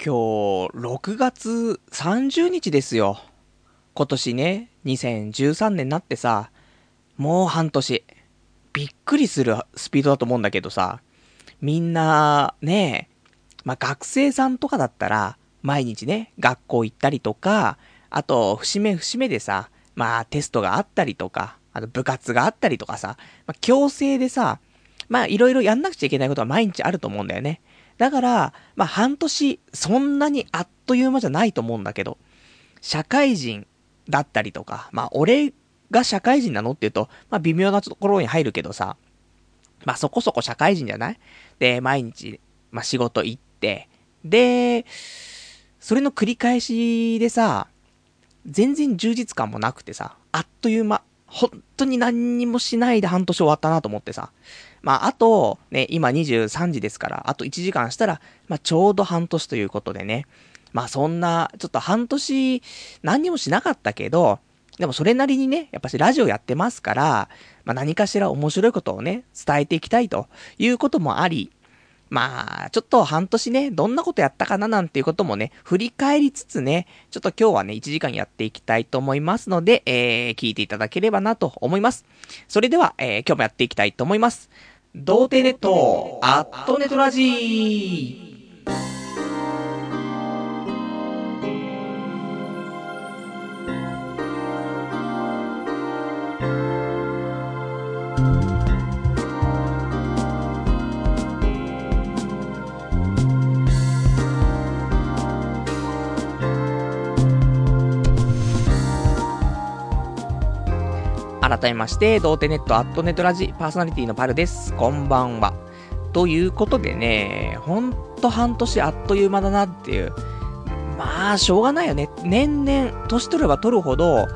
今日、6月30日ですよ。今年ね、2013年になってさ、もう半年。びっくりするスピードだと思うんだけどさ、みんな、ねまあ、学生さんとかだったら、毎日ね、学校行ったりとか、あと、節目節目でさ、まあ、テストがあったりとか、あと部活があったりとかさ、まあ、強制でさ、まあ、いろいろやんなくちゃいけないことは毎日あると思うんだよね。だから、まあ、半年、そんなにあっという間じゃないと思うんだけど、社会人だったりとか、まあ、俺が社会人なのって言うと、まあ、微妙なところに入るけどさ、まあ、そこそこ社会人じゃない？で、毎日、まあ、仕事行って、で、それの繰り返しでさ、全然充実感もなくてさ、あっという間、本当に何にもしないで半年終わったなと思ってさ。まあ、あと、ね、今23時ですから、あと1時間したら、まあ、ちょうど半年ということでね。まあ、そんな、ちょっと半年、何にもしなかったけど、でもそれなりにね、やっぱしラジオやってますから、まあ、何かしら面白いことをね、伝えていきたいということもあり、まあ、ちょっと半年ね、どんなことやったかななんていうこともね、振り返りつつね、ちょっと今日はね、1時間やっていきたいと思いますので、えー、聞いていただければなと思います。それでは、えー、今日もやっていきたいと思います。童貞ネット、アットネトラジー。改めまして、童貞ネットアットネットラジパーソナリティのパルです。こんばんは。ということでね、ほんと半年あっという間だなっていう。まあ、しょうがないよね。年々、年取れば取るほど、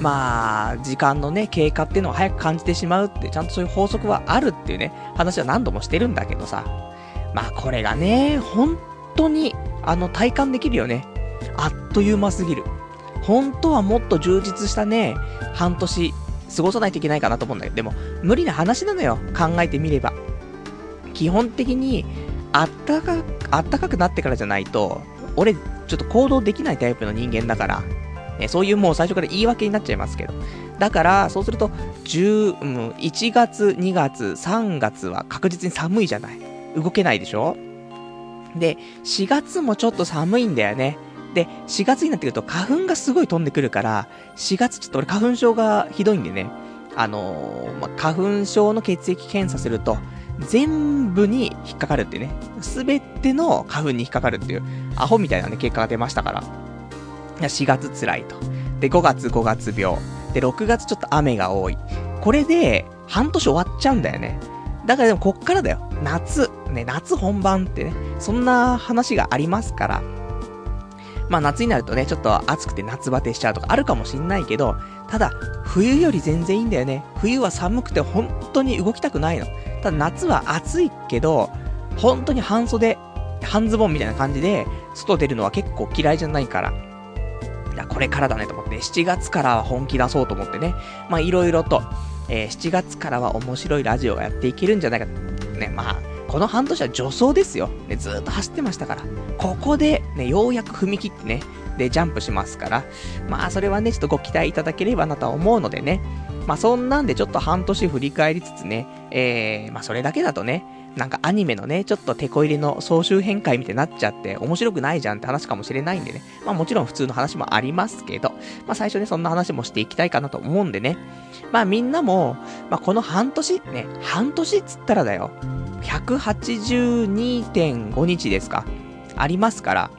まあ、時間のね、経過っていうのを早く感じてしまうって、ちゃんとそういう法則はあるっていうね、話は何度もしてるんだけどさ。まあ、これがね、本当に、あの、体感できるよね。あっという間すぎる。本当はもっと充実したね、半年過ごさないといけないかなと思うんだけど、でも、無理な話なのよ。考えてみれば。基本的に、あったか、あったかくなってからじゃないと、俺、ちょっと行動できないタイプの人間だから、ね、そういうもう最初から言い訳になっちゃいますけど。だから、そうすると、10、うん、1月、2月、3月は確実に寒いじゃない。動けないでしょで、4月もちょっと寒いんだよね。で、4月になってくると花粉がすごい飛んでくるから、4月ちょっと俺花粉症がひどいんでね、あのー、まあ、花粉症の血液検査すると、全部に引っかかるってね、すべての花粉に引っかかるっていう、アホみたいなね、結果が出ましたから。4月辛いと。で、5月5月病。で、6月ちょっと雨が多い。これで、半年終わっちゃうんだよね。だからでもこっからだよ。夏。ね、夏本番ってね、そんな話がありますから。まあ夏になるとね、ちょっと暑くて夏バテしちゃうとかあるかもしんないけど、ただ、冬より全然いいんだよね。冬は寒くて本当に動きたくないの。ただ夏は暑いけど、本当に半袖、半ズボンみたいな感じで、外出るのは結構嫌いじゃないから。いや、これからだねと思って、7月からは本気出そうと思ってね。まあいろいろと、えー、7月からは面白いラジオがやっていけるんじゃないか。ね、まあ、この半年は助走ですよ。ね、ずっと走ってましたから。ここで、ね、ようやく踏み切ってね、で、ジャンプしますから。まあ、それはね、ちょっとご期待いただければなとは思うのでね。まあ、そんなんでちょっと半年振り返りつつね、えー、まあ、それだけだとね、なんかアニメのね、ちょっと手こ入れの総集編会みたいになっちゃって面白くないじゃんって話かもしれないんでね。まあもちろん普通の話もありますけど、まあ最初ね、そんな話もしていきたいかなと思うんでね。まあみんなも、まあこの半年、ね、半年っつったらだよ。182.5日ですか。ありますから、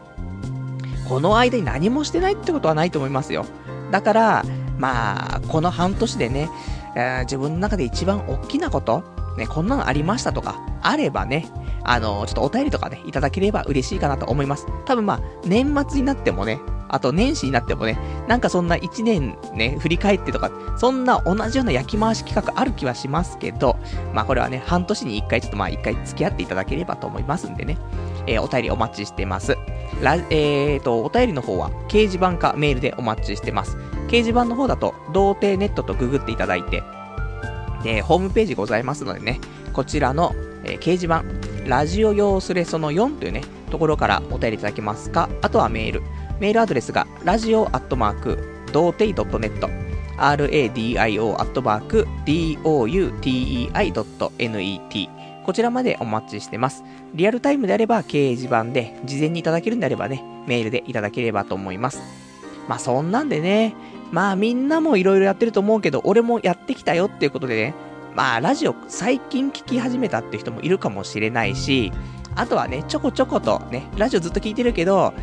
この間に何もしてないってことはないと思いますよ。だから、まあ、この半年でね、えー、自分の中で一番大きなこと、ね、こんなのありましたとか、あればね、あの、ちょっとお便りとかね、いただければ嬉しいかなと思います。多分まあ、年末になってもね、あと年始になってもね、なんかそんな1年ね、振り返ってとか、そんな同じような焼き回し企画ある気はしますけど、まあこれはね、半年に1回ちょっとまあ1回付き合っていただければと思いますんでね、えー、お便りお待ちしてます。ラえーと、お便りの方は掲示板かメールでお待ちしてます。掲示板の方だと、童貞ネットとググっていただいて、で、ホームページございますのでね、こちらの、えー、掲示板、ラジオ用スレその4というね、ところからお便りいただけますか、あとはメール。メールアドレスが、ラジオアットマーク、童貞 .net、radio アットマーク、doutei.net、こちらまでお待ちしてます。リアルタイムであれば掲示板で、事前にいただけるんであればね、メールでいただければと思います。まあそんなんでね、まあみんなもいろいろやってると思うけど、俺もやってきたよっていうことでね、まあラジオ最近聞き始めたっていう人もいるかもしれないし、あとはね、ちょこちょことね、ラジオずっと聞いてるけど、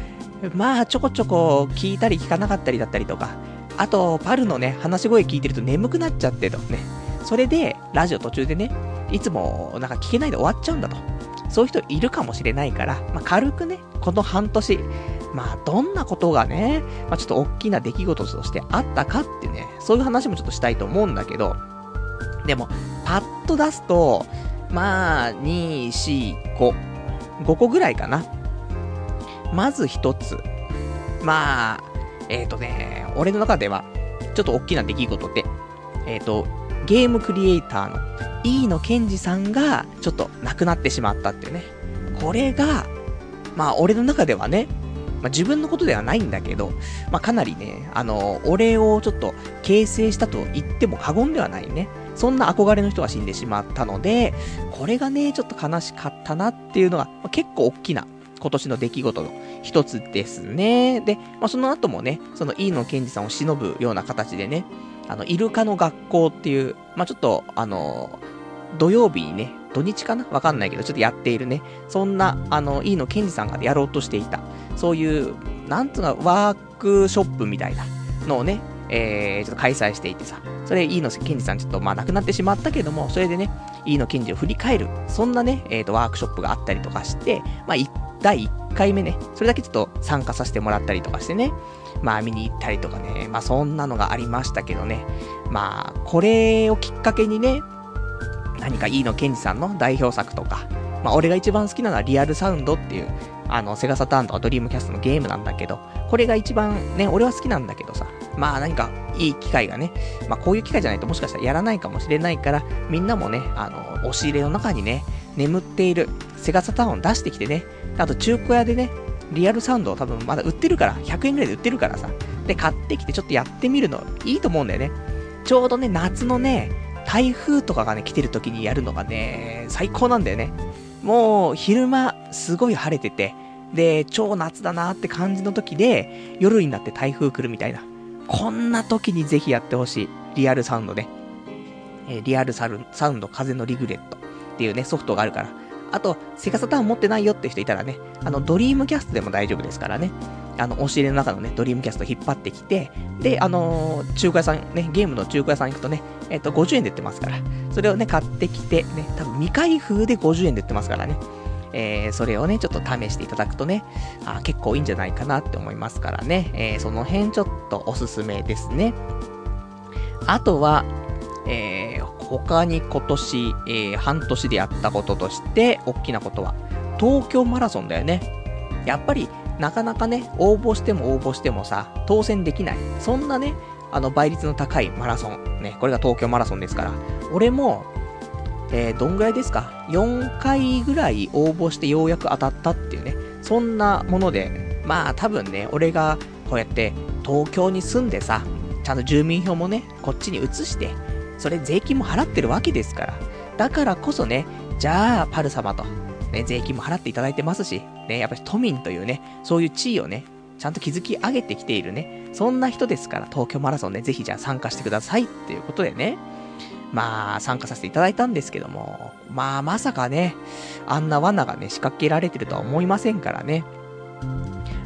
まあちょこちょこ聞いたり聞かなかったりだったりとか、あと、パルのね、話し声聞いてると眠くなっちゃってとね。それで、ラジオ途中でね、いつもなんか聞けないで終わっちゃうんだと。そういう人いるかもしれないから、まあ、軽くね、この半年、まあ、どんなことがね、まあ、ちょっと大きな出来事としてあったかってね、そういう話もちょっとしたいと思うんだけど、でも、パッと出すと、まあ、2、4、5、5個ぐらいかな。まず一つ。まあ、えっ、ー、とね、俺の中では、ちょっと大きな出来事で、えっ、ー、と、ゲームクリエイターの飯野健二さんが、ちょっと亡くなってしまったっていうね。これが、まあ、俺の中ではね、まあ、自分のことではないんだけど、まあ、かなりね、あの、俺をちょっと形成したと言っても過言ではないね。そんな憧れの人が死んでしまったので、これがね、ちょっと悲しかったなっていうのが、まあ、結構大きな今年の出来事の一つですね。で、まあ、その後もね、その飯野健二さんを忍ぶような形でね、あの、イルカの学校っていう、まあ、ちょっと、あの、土曜日にね、土日かな？わかんないけど、ちょっとやっているね、そんな、あの、飯野健二さんがやろうとしていた、そういう、なんつうの、ワークショップみたいなのをね、えー、ちょっと開催していてさ、それ、飯野健二さんちょっと、まあ、亡くなってしまったけども、それでね、飯野健二を振り返る、そんなね、えっ、ー、と、ワークショップがあったりとかして、まあ、第1回目ね、それだけちょっと参加させてもらったりとかしてね、まあ見に行ったりとかね、まあそんなのがありましたけどね、まあこれをきっかけにね、何かいいのケンジさんの代表作とか、まあ俺が一番好きなのはリアルサウンドっていう、あの、セガサターンとかドリームキャストのゲームなんだけど、これが一番ね、俺は好きなんだけどさ、まあ何かいい機会がね、まあこういう機会じゃないともしかしたらやらないかもしれないから、みんなもね、あの、押し入れの中にね、眠っているセガサターンを出してきてね、あと中古屋でね、リアルサウンド多分まだ売ってるから、100円ぐらいで売ってるからさ。で、買ってきてちょっとやってみるのいいと思うんだよね。ちょうどね、夏のね、台風とかがね、来てる時にやるのがね、最高なんだよね。もう、昼間、すごい晴れてて、で、超夏だなって感じの時で、夜になって台風来るみたいな。こんな時にぜひやってほしい。リアルサウンドね。えー、リアルサウンド風のリグレットっていうね、ソフトがあるから。あと、セガサターン持ってないよって人いたらね、あの、ドリームキャストでも大丈夫ですからね。あの、押し入れの中のね、ドリームキャスト引っ張ってきて、で、あのー、中古屋さん、ね、ゲームの中古屋さん行くとね、えっ、と、50円で売ってますから、それをね、買ってきて、ね、多分未開封で50円で売ってますからね。えー、それをね、ちょっと試していただくとね、あ結構いいんじゃないかなって思いますからね、えー、その辺ちょっとおすすめですね。あとは、えー、他に今年、えー、半年でやったこととして、大きなことは、東京マラソンだよね。やっぱり、なかなかね、応募しても応募してもさ、当選できない。そんなね、あの、倍率の高いマラソン。ね、これが東京マラソンですから。俺も、えー、どんぐらいですか ?4 回ぐらい応募してようやく当たったっていうね、そんなもので、まあ多分ね、俺がこうやって東京に住んでさ、ちゃんと住民票もね、こっちに移して、それ税金も払ってるわけですから。だからこそね、じゃあ、パル様と、ね、税金も払っていただいてますし、ね、やっぱり都民というね、そういう地位をね、ちゃんと築き上げてきているね、そんな人ですから、東京マラソンね、ぜひじゃあ参加してくださいっていうことでね、まあ、参加させていただいたんですけども、まあ、まさかね、あんな罠がね、仕掛けられてるとは思いませんからね、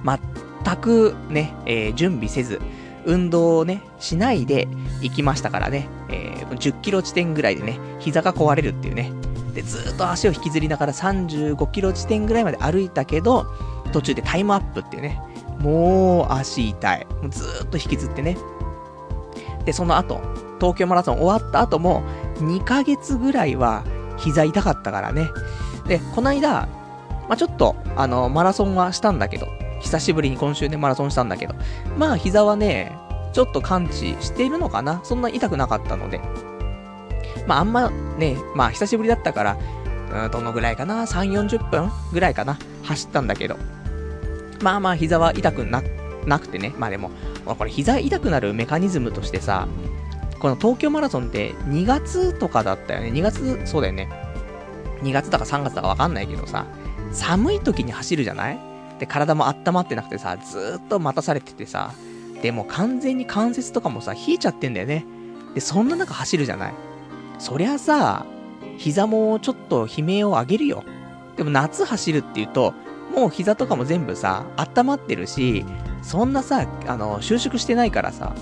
全くね、えー、準備せず、運動をね、しないで行きましたからね、えー、10キロ地点ぐらいでね、膝が壊れるっていうね。で、ずっと足を引きずりながら35キロ地点ぐらいまで歩いたけど、途中でタイムアップっていうね。もう足痛い。もうずっと引きずってね。で、その後、東京マラソン終わった後も、2ヶ月ぐらいは膝痛かったからね。で、この間、まあ、ちょっと、あの、マラソンはしたんだけど、久しぶりに今週ね、マラソンしたんだけど、まあ膝はね、ちょっと感知しているのかなそんな痛くなかったので。まああんまね、まあ久しぶりだったから、うん、どのぐらいかな ?3、40分ぐらいかな？走ったんだけど。まあまあ膝は痛くな、なくてね。まあでも、これ膝痛くなるメカニズムとしてさ、この東京マラソンって2月とかだったよね。2月、そうだよね。2月だか3月だかわかんないけどさ、寒い時に走るじゃない？で、体も温まってなくてさ、ずっと待たされててさ、でも完全に関節とかもさ、引いちゃってんだよね。で、そんな中走るじゃないそりゃさ、膝もちょっと悲鳴を上げるよ。でも夏走るっていうと、もう膝とかも全部さ、温まってるし、そんなさ、あの、収縮してないからさ、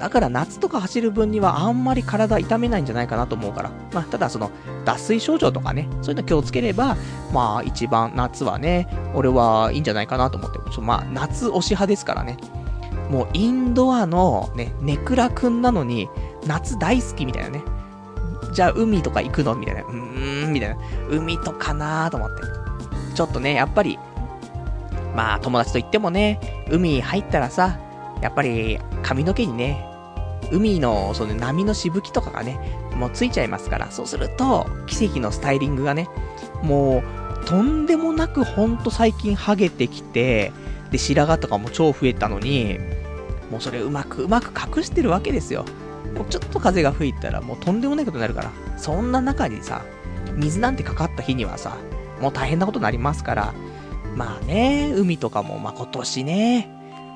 だから夏とか走る分にはあんまり体痛めないんじゃないかなと思うから。まあ、ただその、脱水症状とかね、そういうの気をつければ、まあ、一番夏はね、俺はいいんじゃないかなと思って。ちょっとまあ、夏推し派ですからね。もう、インドアのね、ネクラくんなのに、夏大好きみたいなね。じゃあ、海とか行くのみたいな。うーん、みたいな。海とかなーと思って。ちょっとね、やっぱり、まあ、友達と言ってもね、海入ったらさ、やっぱり髪の毛にね、海のその波のしぶきとかがね、もうついちゃいますから、そうすると、奇跡のスタイリングがね、もう、とんでもなくほんと最近ハゲてきて、で、白髪とかも超増えたのに、もうそれうまくうまく隠してるわけですよ。もうちょっと風が吹いたらもうとんでもないことになるから。そんな中にさ、水なんてかかった日にはさ、もう大変なことになりますから、まあね、海とかもまあ今年ね、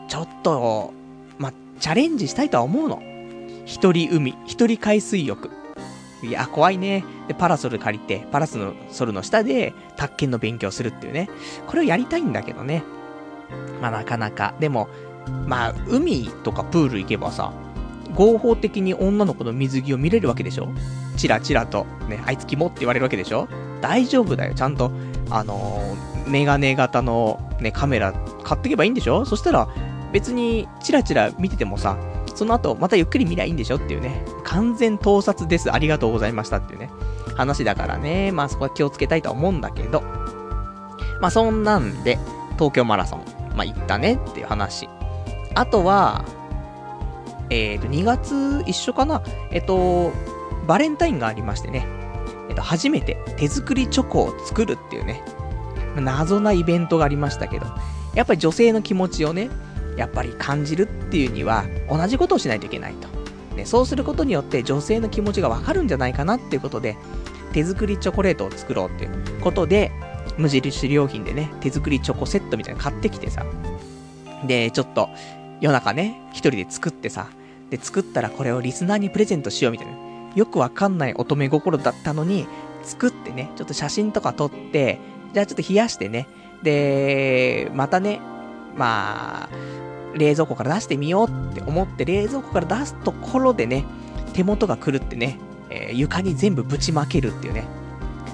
ちょっと、まあ、チャレンジしたいとは思うの。一人海、一人海水浴。いや、怖いね。で、パラソル借りて、パラソルの下で、宅建の勉強するっていうね。これをやりたいんだけどね。まあ、なかなか。でも、まあ、海とかプール行けばさ、合法的に女の子の水着を見れるわけでしょチラチラと、ね、あいつキモって言われるわけでしょ大丈夫だよ。ちゃんと、あのー、メガネ型のね、カメラ買ってけばいいんでしょそしたら、別にチラチラ見ててもさ、その後またゆっくり見りゃいいんでしょっていうね、完全盗撮です、ありがとうございましたっていうね、話だからね、まあそこは気をつけたいとは思うんだけど、まあそんなんで、東京マラソン、まあ行ったねっていう話。あとは、えっ、ー、と、2月一緒かな。えっ、ー、と、バレンタインがありましてね、えっ、ー、と、初めて手作りチョコを作るっていうね、謎なイベントがありましたけど、やっぱり女性の気持ちをね、やっぱり感じるっていうには、同じことをしないといけないと。ね、そうすることによって女性の気持ちがわかるんじゃないかなっていうことで、手作りチョコレートを作ろうっていうことで、無印良品でね、手作りチョコセットみたいなの買ってきてさ。で、ちょっと、夜中ね、一人で作ってさ。で、作ったらこれをリスナーにプレゼントしようみたいな。よくわかんない乙女心だったのに、作ってね、ちょっと写真とか撮って、じゃあちょっと冷やしてね。で、またね、まあ、冷蔵庫から出してみようって思って冷蔵庫から出すところでね、手元が狂ってね、えー、床に全部ぶちまけるっていうね。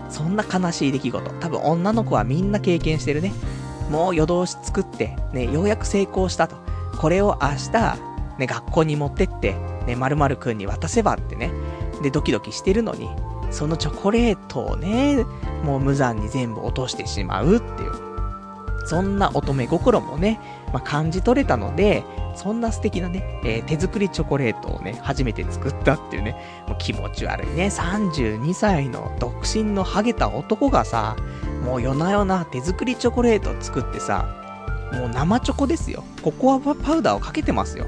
そんな悲しい出来事。多分女の子はみんな経験してるね。もう夜通し作って、ね、ようやく成功したと。これを明日、ね、学校に持ってって、ね、〇〇くんに渡せばってね。で、ドキドキしてるのに、そのチョコレートをね、もう無残に全部落としてしまうっていう。そんな乙女心もね、まあ、感じ取れたので、そんな素敵なね、えー、手作りチョコレートをね、初めて作ったっていうね、もう気持ち悪いね、32歳の独身のハゲた男がさ、もう夜な夜な手作りチョコレート作ってさ、もう生チョコですよ。ココアパウダーをかけてますよ。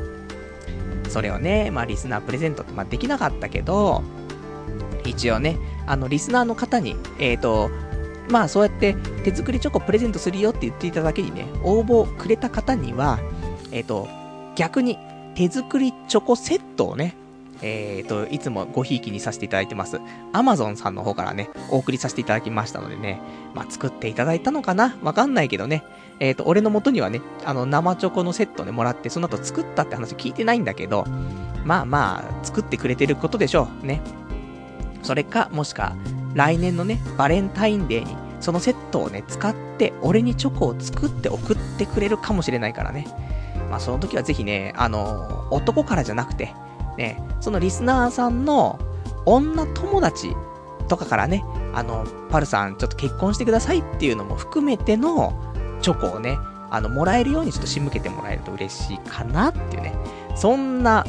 それをね、まあリスナープレゼントって、まあできなかったけど、一応ね、あのリスナーの方に、えっ、ー、と、まあそうやって手作りチョコプレゼントするよって言っていただけにね、応募くれた方には、えっ、ー、と、逆に手作りチョコセットをね、えっ、ー、と、いつもごひいきにさせていただいてます。アマゾンさんの方からね、お送りさせていただきましたのでね、まあ、作っていただいたのかな？わかんないけどね。えっ、ー、と、俺の元にはね、あの、生チョコのセットね、もらって、その後作ったって話聞いてないんだけど、まあまあ、作ってくれてることでしょう。ね。それか、もしか、来年のね、バレンタインデーに、そのセットをね、使って、俺にチョコを作って送ってくれるかもしれないからね。まあ、その時はぜひね、あの、男からじゃなくて、ね、そのリスナーさんの女友達とかからね、あの、パルさんちょっと結婚してくださいっていうのも含めてのチョコをね、あの、もらえるようにちょっと仕向けてもらえると嬉しいかなっていうね、そんな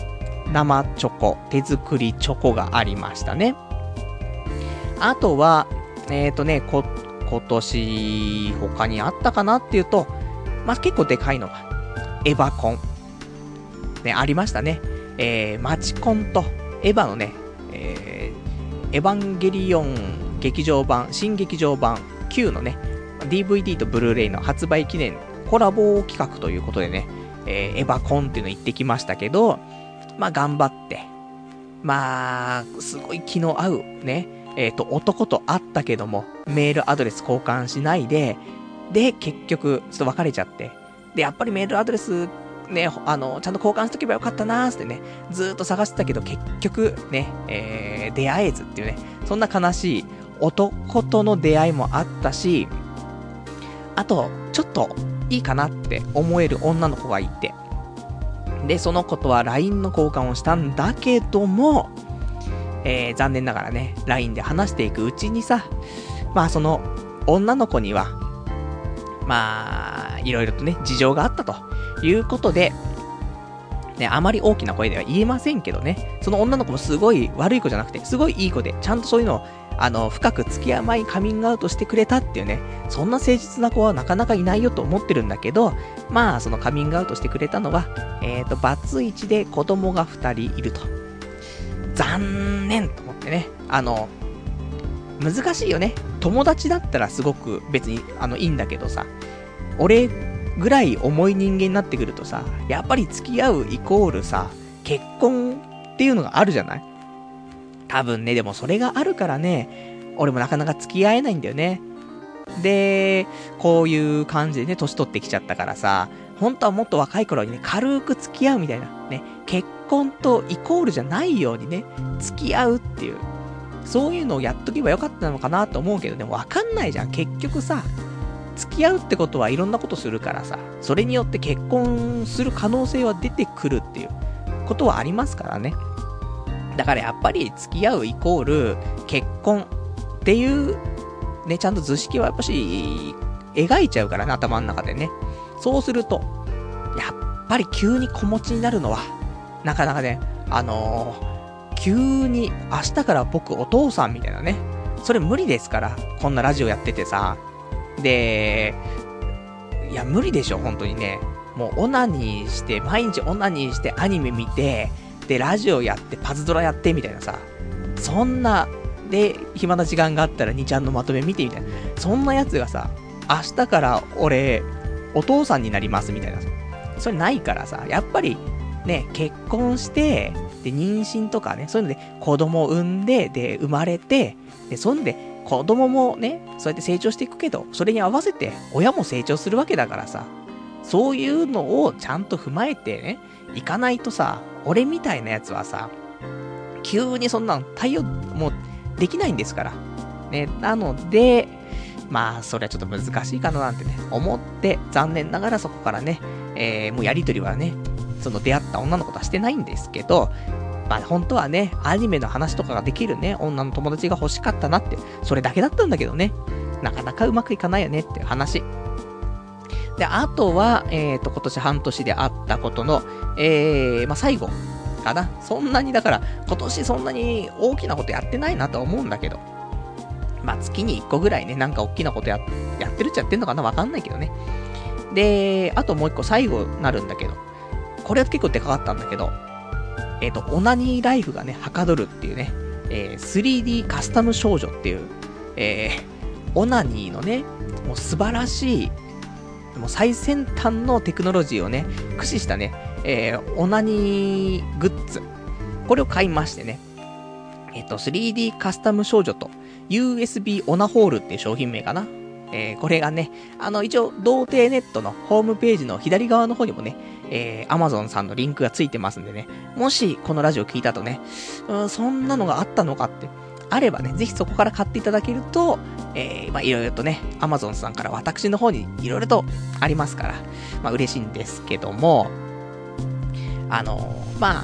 生チョコ、手作りチョコがありましたね。あとは、えっ、ー、とね、こ、今年、他にあったかなっていうと、まあ、結構でかいのが、エヴァコン。ね、ありましたね。えー、マチコンと、エヴァのね、えー、エヴァンゲリオン劇場版、新劇場版 Q のね、DVD とブルーレイの発売記念コラボ企画ということでね、えー、エヴァコンっていうの行ってきましたけど、まあ頑張って、まあ、すごい気の合うね、えっ、ー、と、男と会ったけども、メールアドレス交換しないで、で、結局、ちょっと別れちゃって。で、やっぱりメールアドレス、ね、あの、ちゃんと交換しとけばよかったなーってね、ずーっと探してたけど、結局、ね、えー、出会えずっていうね、そんな悲しい男との出会いもあったし、あと、ちょっと、いいかなって思える女の子がいて。で、その子とは LINE の交換をしたんだけども、えー、残念ながらね、LINE で話していくうちにさ、まあその、女の子には、まあ、いろいろとね、事情があったということで、ね、あまり大きな声では言えませんけどね、その女の子もすごい悪い子じゃなくて、すごいいい子で、ちゃんとそういうのを、あの、深く付き合う前にカミングアウトしてくれたっていうね、そんな誠実な子はなかなかいないよと思ってるんだけど、まあ、そのカミングアウトしてくれたのは、えっ、ー、と、バツイチで子供が2人いると。残念と思ってね。あの、難しいよね。友達だったらすごく別に、あの、いいんだけどさ、俺ぐらい重い人間になってくるとさ、やっぱり付き合うイコールさ、結婚っていうのがあるじゃない？多分ね、でもそれがあるからね、俺もなかなか付き合えないんだよね。で、こういう感じでね、年取ってきちゃったからさ、本当はもっと若い頃にね、軽く付き合うみたいな、ね、結婚とイコールじゃないようにね、付き合うっていう、そういうのをやっとけばよかったのかなと思うけどね、わかんないじゃん。結局さ、付き合うってことはいろんなことするからさ、それによって結婚する可能性は出てくるっていうことはありますからね。だからやっぱり付き合うイコール結婚っていうね、ちゃんと図式はやっぱし描いちゃうからね、頭の中でね。そうすると、やっぱり急に子持ちになるのは、なかなかね、あのー、急に明日から僕お父さんみたいなね、それ無理ですから、こんなラジオやっててさ。で、いや、無理でしょ、本当にね。もうオナニーして、毎日オナニーしてアニメ見て、で、ラジオやって、パズドラやってみたいなさ。そんな、で、暇な時間があったら2ちゃんのまとめ見てみたいな。そんなやつがさ、明日から俺、お父さんになりますみたいな。それないからさ、やっぱり、ね、結婚して、で、妊娠とかね、そういうので子供を産んで、で、生まれて、で、そんで、子供もね、そうやって成長していくけど、それに合わせて親も成長するわけだからさ、そういうのをちゃんと踏まえてね、いかないとさ、俺みたいなやつはさ、急にそんなの対応、もう、できないんですから。ね、なので、まあ、それはちょっと難しいかななんてね、思って、残念ながらそこからね、えー、もうやりとりはね、その出会った女の子とはしてないんですけど、まあ本当はね、アニメの話とかができるね、女の友達が欲しかったなって、それだけだったんだけどね、なかなかうまくいかないよねっていう話。で、あとは、えっ、ー、と、今年半年であったことの、えー、まあ最後かな。そんなに、だから、今年そんなに大きなことやってないなとは思うんだけど、まあ月に1個ぐらいね、なんか大きなことややってるっちゃってんのかな？わかんないけどね。で、あともう1個最後なるんだけど、これは結構でかかったんだけど、えっ、ー、と、オナニーライフがね、はかどるっていうね、えー、3D カスタム少女っていう、えー、オナニーのね、もう素晴らしい、もう最先端のテクノロジーをね、駆使したね、えー、オナニーグッズ。これを買いましてね。えっ、ー、と、3D カスタム少女と USB オナホールっていう商品名かな。えー、これがね、あの、一応、童貞ネットのホームページの左側の方にもね、えー、Amazon さんのリンクがついてますんでね、もしこのラジオ聞いたとね、うん、そんなのがあったのかって、あればね、ぜひそこから買っていただけると、えー、まあ、いろいろとね、Amazon さんから私の方にいろいろとありますから、まあ、嬉しいんですけども、あのー、ま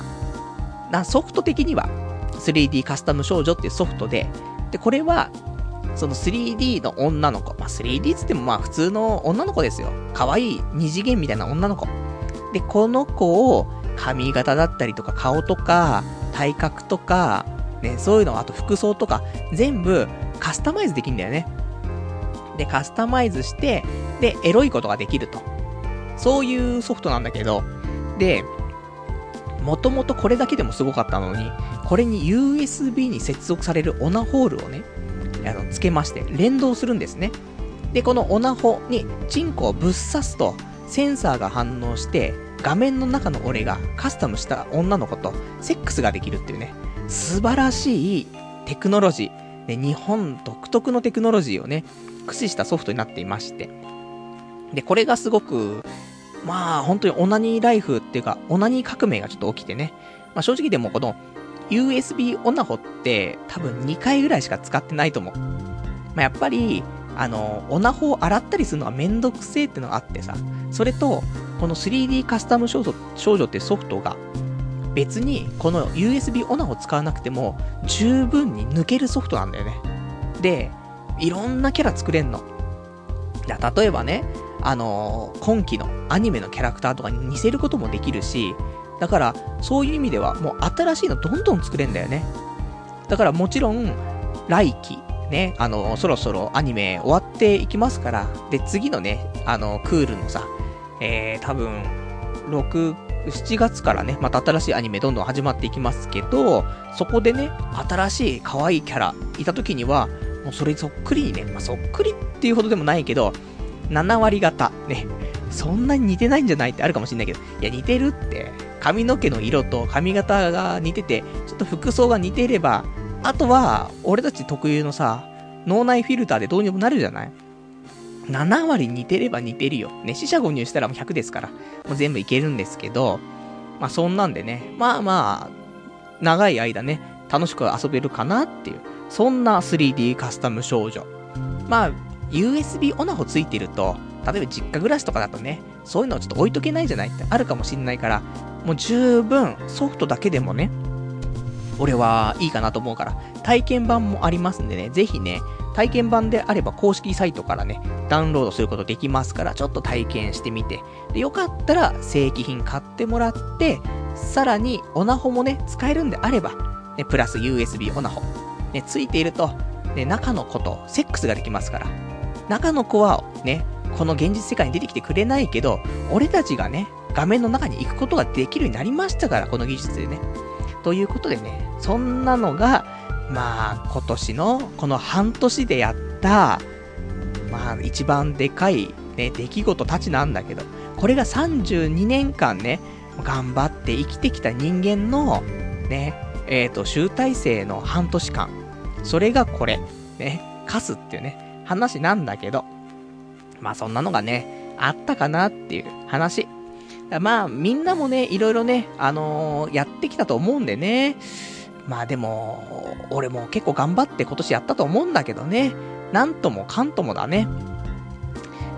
あ、ソフト的には、3D カスタム少女っていうソフトで、で、これは、その 3D の女の子。まあ、3D つってもまあ普通の女の子ですよ。可愛い二次元みたいな女の子。で、この子を髪型だったりとか顔とか体格とか、ね、そういうの、あと服装とか、全部カスタマイズできるんだよね。で、カスタマイズして、で、エロいことができると。そういうソフトなんだけど、で、もともとこれだけでもすごかったのに、これに USB に接続されるオナホールをね、あの、つけまして、連動するんですね。で、このオナホにチンコをぶっ刺すと、センサーが反応して、画面の中の俺がカスタムした女の子とセックスができるっていうね、素晴らしいテクノロジー、で日本独特のテクノロジーをね、駆使したソフトになっていまして、で、これがすごく、まあ、本当にオナニーライフっていうか、オナニー革命がちょっと起きてね、まあ正直でもこの USB オナホって多分2回ぐらいしか使ってないと思う。まあやっぱり、あの、オナホを洗ったりするのはめんどくせえってのがあってさ、それと、この 3D カスタム少女少女ってソフトが、別にこの USB オナホ使わなくても十分に抜けるソフトなんだよね。で、いろんなキャラ作れんの。例えばね、あのー、今期のアニメのキャラクターとかに似せることもできるし、だから、そういう意味では、もう新しいのどんどん作れんだよね。だからもちろん、来期、ね、あの、そろそろアニメ終わっていきますから、で、次のね、あの、クールのさ、えー、多分、6、7月からね、また新しいアニメどんどん始まっていきますけど、そこでね、新しい可愛いキャラいた時には、もうそれそっくりにね、まあ、そっくりっていうほどでもないけど、7割方、ね、そんなに似てないんじゃないってあるかもしんないけど、いや、似てるって、髪の毛の色と髪型が似てて、ちょっと服装が似ていれば、あとは、俺たち特有のさ、脳内フィルターでどうにもなるじゃない？7割似てれば似てるよ。ね、死者誤入したらもう100ですから、もう全部いけるんですけど、まあそんなんでね、まあまあ、長い間ね、楽しく遊べるかなっていう、そんな 3D カスタム少女。まあ、USB オナホついてると、例えば実家暮らしとかだとね、そういうのをちょっと置いとけないじゃないってあるかもしんないから、もう十分ソフトだけでもね、俺はいいかなと思うから、体験版もありますんでね、ぜひね、体験版であれば公式サイトからね、ダウンロードすることできますから、ちょっと体験してみて、で、よかったら正規品買ってもらって、さらにオナホもね、使えるんであれば、ね、プラス USB オナホ、ね、ついていると、ね、中の子とセックスができますから、中の子はね、この現実世界に出てきてくれないけど、俺たちがね、画面の中に行くことができるようになりましたから、この技術でね。ということでね、そんなのが、まあ、今年のこの半年でやった、まあ、一番でかい、ね、出来事たちなんだけど、これが32年間ね、頑張って生きてきた人間の、ね、えっ、ー、と、集大成の半年間。それがこれ、ね、カスっていうね、話なんだけど、まあそんなのがね、あったかなっていう話。まあ、みんなもね、いろいろね、あのー、やってきたと思うんでね。まあでも、俺も結構頑張って今年やったと思うんだけどね。なんともかんともだね。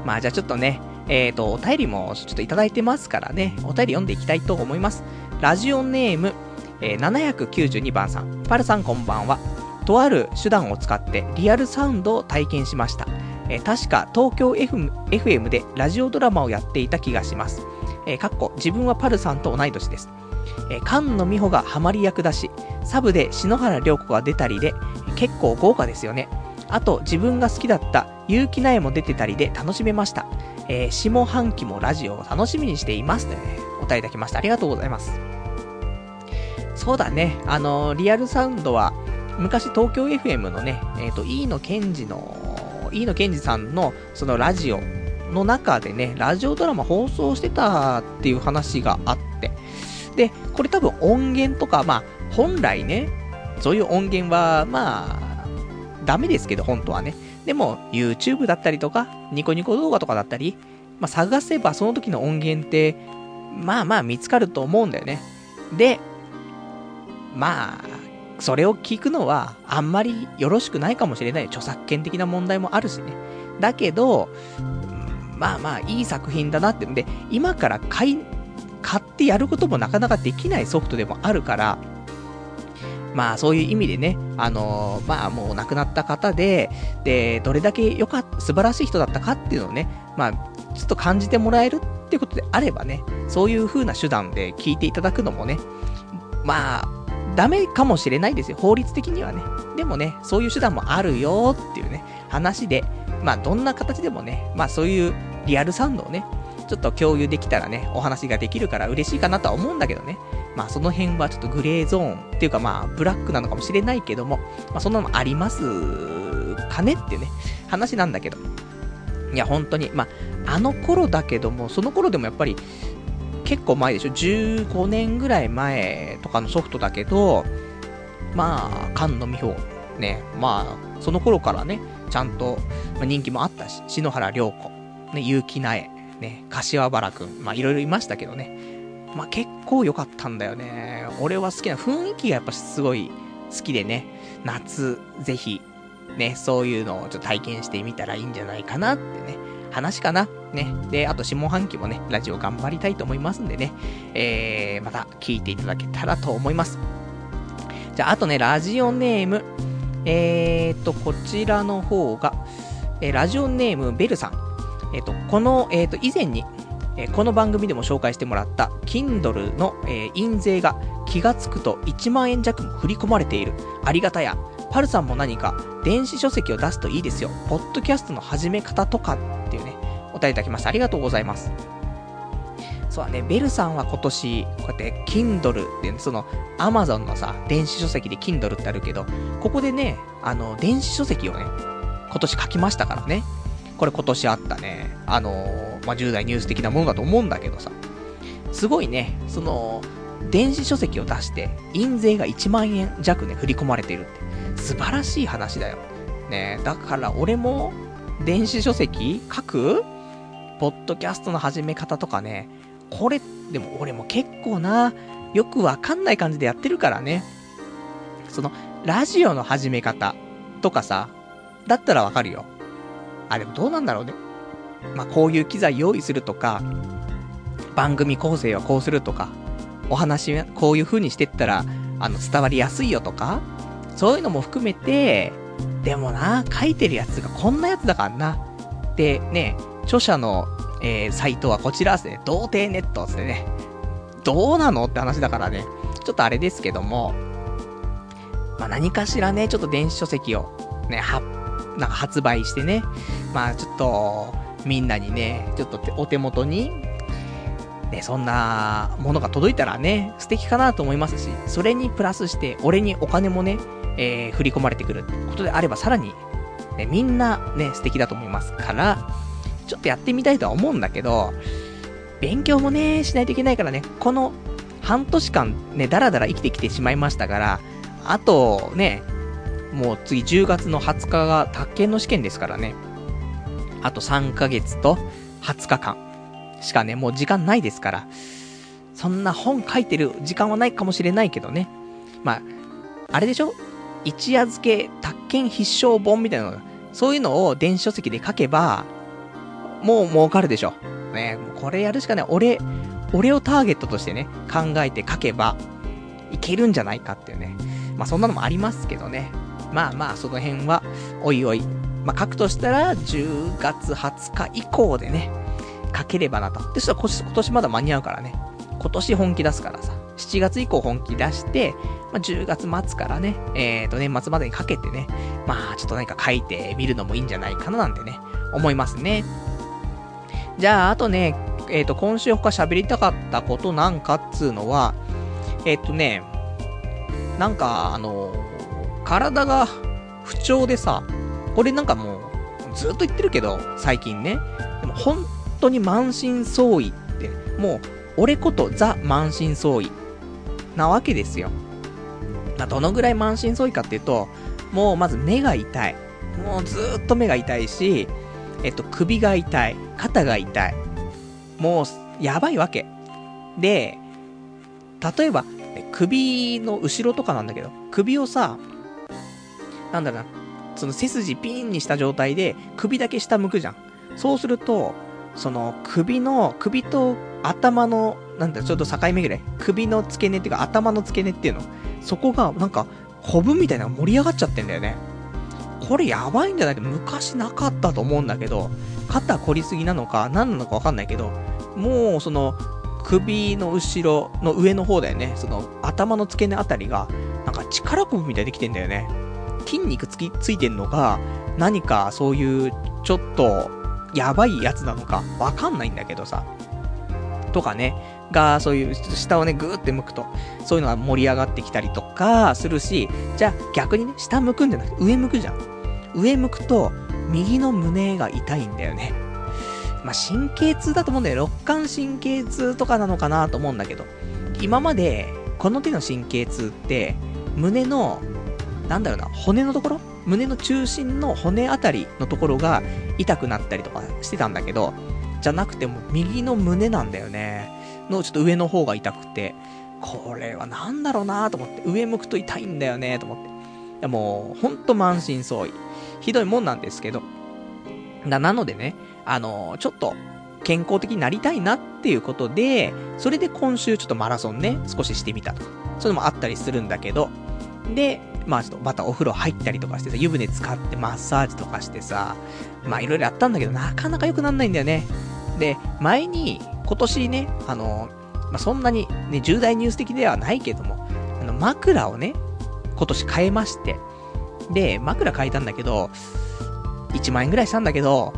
まあじゃあちょっとね、えっ、ー、と、お便りもちょっといただいてますからね、お便り読んでいきたいと思います。ラジオネーム、えー、792番さん。パルさんこんばんは。とある手段を使ってリアルサウンドを体験しました。えー、確か東京 FM, FM でラジオドラマをやっていた気がします。えー、かっこ自分はパルさんと同い年です。えー、菅野美穂がハマり役だし、サブで篠原涼子が出たりで、結構豪華ですよね。あと、自分が好きだった結城苗も出てたりで楽しめました。えー、下半期もラジオを楽しみにしていますとね、お答えいただきました。ありがとうございます。そうだね、あのー、リアルサウンドは、昔東京 FM のね、えっ、ー、と、飯野健二の、飯野健二さんのそのラジオの中でね、ラジオドラマ放送してたっていう話があって、で、これ多分音源とか、まあ、本来ね、そういう音源は、まあ、ダメですけど、本当はね。でも、YouTube だったりとか、ニコニコ動画とかだったり、まあ、探せばその時の音源って、まあまあ見つかると思うんだよね。で、まあ、それを聞くのは、あんまりよろしくないかもしれない。著作権的な問題もあるしね。だけど、まあまあ、いい作品だなって。んで、今から買い、買ってやることもなかなかできないソフトでもあるから、まあそういう意味でね、あのー、まあもう亡くなった方で、で、どれだけ良かった、素晴らしい人だったかっていうのをね、まあ、ちょっと感じてもらえるっていうことであればね、そういう風な手段で聞いていただくのもね、まあ、ダメかもしれないですよ。法律的にはね。でもね、そういう手段もあるよっていうね、話で、まあどんな形でもね、まあそういうリアルサウンドをね、ちょっと共有できたらね、お話ができるから嬉しいかなとは思うんだけどね。まあその辺はちょっとグレーゾーンっていうかまあブラックなのかもしれないけども、まあそんなのありますかねっていうね、話なんだけど。いや本当に、まああの頃だけども、その頃でもやっぱり結構前でしょ ?15 年ぐらい前とかのソフトだけど、まあ、菅野美穂、ね、まあ、その頃からね、ちゃんと人気もあったし、篠原涼子、ね、結城苗、ね、柏原くん、まあいろいろいましたけどね。まあ結構良かったんだよね。俺は好きな雰囲気がやっぱすごい好きでね、夏、ぜひ、ね、そういうのをちょっと体験してみたらいいんじゃないかなってね、話かな。ね。で、あと下半期もね、ラジオ頑張りたいと思いますんでね、えー、また聞いていただけたらと思います。じゃあ、あとね、ラジオネーム、えーと、こちらの方が、えー、ラジオネーム、ベルさん。えっ、ー、と、この、えっ、ー、と、以前に、えー、この番組でも紹介してもらった、Kindle の、えー、印税が気がつくと1万円弱も振り込まれている。ありがたや。パルさんも何か電子書籍を出すといいですよ。ポッドキャストの始め方とかっていうね、お便りいただきました。ありがとうございます。そうだね、ベルさんは今年、こうやって Kindle っていう、その Amazon のさ、電子書籍で Kindle ってあるけど、ここでね、あの、電子書籍をね、今年書きましたからね。これ今年あったね、あのー、まあ、10代ニュース的なものだと思うんだけどさ、すごいね、その、電子書籍を出して、印税が1万円弱ね、振り込まれてるって、素晴らしい話だよ。ねだから俺も、電子書籍書く？ポッドキャストの始め方とかね、これ、でも俺も結構な、よくわかんない感じでやってるからね。その、ラジオの始め方とかさ、だったらわかるよ。あ、でもどうなんだろうね。まあ、こういう機材用意するとか、番組構成はこうするとか、お話、こういう風にしてったら、あの、伝わりやすいよとか、そういうのも含めて、でもな、書いてるやつがこんなやつだからな。で、ね、著者の、えー、サイトはこちらですね。童貞ネットってね。どうなの？って話だからね。ちょっとあれですけども、まあ、何かしらね、ちょっと電子書籍をね、は、なんか発売してね、まあちょっと、みんなにね、ちょっとお手元に、ね、そんなものが届いたらね、素敵かなと思いますし、それにプラスして、俺にお金もね、えー、振り込まれてくるってことであれば、さらに、ね、みんなね、素敵だと思いますから、ちょっとやってみたいとは思うんだけど、勉強もね、しないといけないからね、この半年間ね、だらだら生きてきてしまいましたから、あとね、もう次10月の20日が宅建の試験ですからね。あと3ヶ月と20日間しかね、もう時間ないですから。そんな本書いてる時間はないかもしれないけどね。まあ、あれでしょ？一夜漬け宅建必勝本みたいなの、そういうのを電子書籍で書けば、もう儲かるでしょ。ね、これやるしかない。俺、俺をターゲットとしてね、考えて書けば、いけるんじゃないかっていうね。まあそんなのもありますけどね。まあまあ、その辺は、おいおい。まあ、書くとしたら、10月20日以降でね、書ければなと。で、そしたら今年まだ間に合うからね。今年本気出すからさ。7月以降本気出して、まあ、10月末からね、えっ、ー、と、年末までにかけてね、まあ、ちょっと何か書いてみるのもいいんじゃないかななんてね、思いますね。じゃあ、あとね、えっ、ー、と、今週他喋りたかったことなんかっつうのは、えっ、ー、とね、なんか、あの体が不調でさ、これなんかもう、ずっと言ってるけど、最近ね。でも本当に満身創痍って、もう、俺ことザ満身創痍なわけですよ。まあ、どのぐらい満身創痍かっていうと、もうまず目が痛い。もうずっと目が痛いし、えっと、首が痛い。肩が痛い。もう、やばいわけ。で、例えば、首の後ろとかなんだけど、首をさ、なんだろな、その背筋ピンにした状態で首だけ下向くじゃん。そうすると、その首の、首と頭の、なんだ、ちょっと境目ぐらい。首の付け根っていうか頭の付け根っていうの。そこがなんか、コブみたいなのが盛り上がっちゃってんだよね。これやばいんじゃないか昔なかったと思うんだけど、肩凝りすぎなのか何なのかわかんないけど、もうその、首の後ろの上の方だよね。その頭の付け根あたりが、なんか力こぶみたいできてんだよね。筋肉つき、ついてんのが、何かそういうちょっとやばいやつなのかわかんないんだけどさ。とかね、が、そういう下をね、ぐーって向くと、そういうのが盛り上がってきたりとかするし、じゃあ逆にね、下向くんじゃなくて上向くじゃん。上向くと、右の胸が痛いんだよね。まあ、神経痛だと思うんだよ。肋間神経痛とかなのかなと思うんだけど、今まで、この手の神経痛って、胸の、なんだろうな、骨のところ？胸の中心の骨あたりのところが痛くなったりとかしてたんだけど、じゃなくても右の胸なんだよね。のちょっと上の方が痛くて、これはなんだろうなと思って、上向くと痛いんだよねと思って。いやもう、ほんと満身創痍。ひどいもんなんですけど。な、なのでね、あのー、ちょっと、健康的になりたいなっていうことで、それで今週ちょっとマラソンね、少ししてみたとか、そういうのもあったりするんだけど、で、まあちょっとまたお風呂入ったりとかしてさ、湯船使ってマッサージとかしてさ、まあいろいろやったんだけど、なかなか良くなんないんだよね。で、前に、今年ね、あの、まあ、そんなにね、重大ニュース的ではないけども、あの、枕をね、今年変えまして、で、枕変えたんだけど、1万円ぐらいしたんだけど、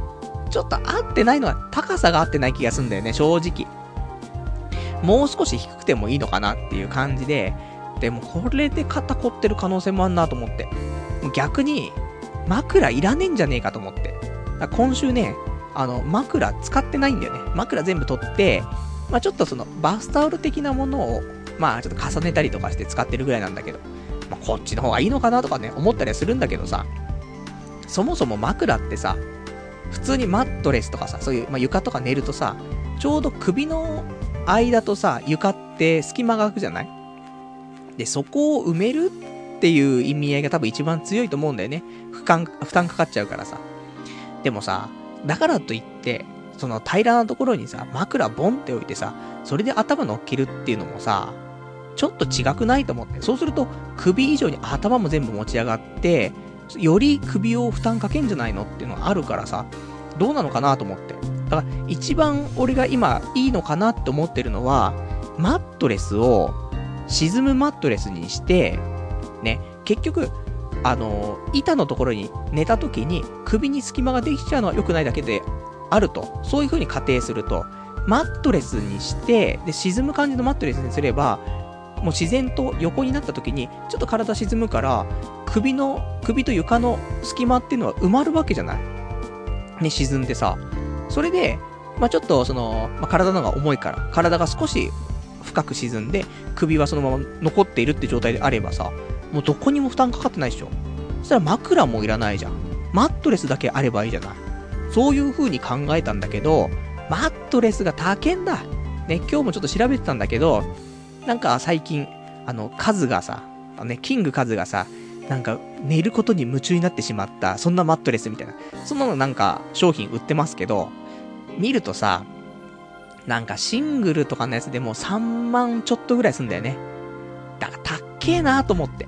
ちょっと合ってないのは、高さが合ってない気がするんだよね、正直。もう少し低くてもいいのかなっていう感じで、でもこれで肩凝ってる可能性もあんなと思って。逆に、枕いらねえんじゃねえかと思って。今週ね、あの、枕使ってないんだよね。枕全部取って、まあちょっとその、バスタオル的なものを、まあちょっと重ねたりとかして使ってるぐらいなんだけど、まあこっちの方がいいのかなとかね、思ったりはするんだけどさ、そもそも枕ってさ、普通にマットレスとかさ、そういう、まあ、床とか寝るとさ、ちょうど首の間とさ、床って隙間が空くじゃないで、そこを埋めるっていう意味合いが多分一番強いと思うんだよね。負担、負担かかっちゃうからさ。でもさ、だからといって、その平らなところにさ、枕ボンって置いてさ、それで頭乗っけるっていうのもさ、ちょっと違くないと思って。そうすると、首以上に頭も全部持ち上がって、より首を負担かけんじゃないのっていうのがあるからさ、どうなのかなと思って。だから、一番俺が今いいのかなって思ってるのは、マットレスを沈むマットレスにして、ね、結局、あの、板のところに寝た時に首に隙間ができちゃうのは良くないだけであると。そういう風に仮定すると、マットレスにして、で、沈む感じのマットレスにすれば、もう自然と横になった時に、ちょっと体沈むから、首の、首と床の隙間っていうのは埋まるわけじゃない。ね、沈んでさ。それで、まあ、ちょっとその、まあ、体の方が重いから、体が少し深く沈んで、首はそのまま残っているって状態であればさ、もうどこにも負担かかってないでしょ。そしたら枕もいらないじゃん。マットレスだけあればいいじゃない。そういう風に考えたんだけど、マットレスが高えんだ。ね、今日もちょっと調べてたんだけど、なんか最近、あの、数がさ、あのね、キングカズがさ、なんか寝ることに夢中になってしまった、そんなマットレスみたいな。そんなのなんか商品売ってますけど、見るとさ、なんかシングルとかのやつでも3万ちょっとぐらいすんだよね。だからたっけえなと思って。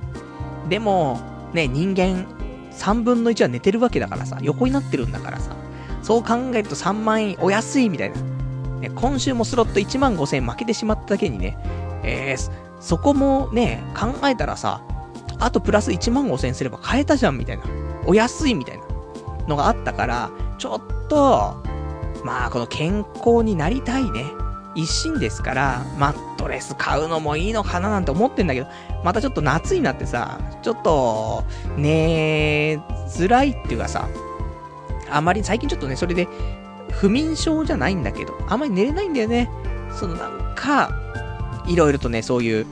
でも、ね、人間3分の1は寝てるわけだからさ、横になってるんだからさ、そう考えると3万円お安いみたいな。ね、今週もスロット1万5千円負けてしまっただけにね、えー、そこもね、考えたらさ、あとプラス1万5千円すれば買えたじゃんみたいな。お安いみたいなのがあったから、ちょっと、まあ、この健康になりたいね。一心ですから、マットレス買うのもいいのかななんて思ってんだけど、またちょっと夏になってさ、ちょっと、寝づらいっていうかさ、あまり最近ちょっとね、それで、不眠症じゃないんだけど、あまり寝れないんだよね。そのなんか、いろいろとね、そういう、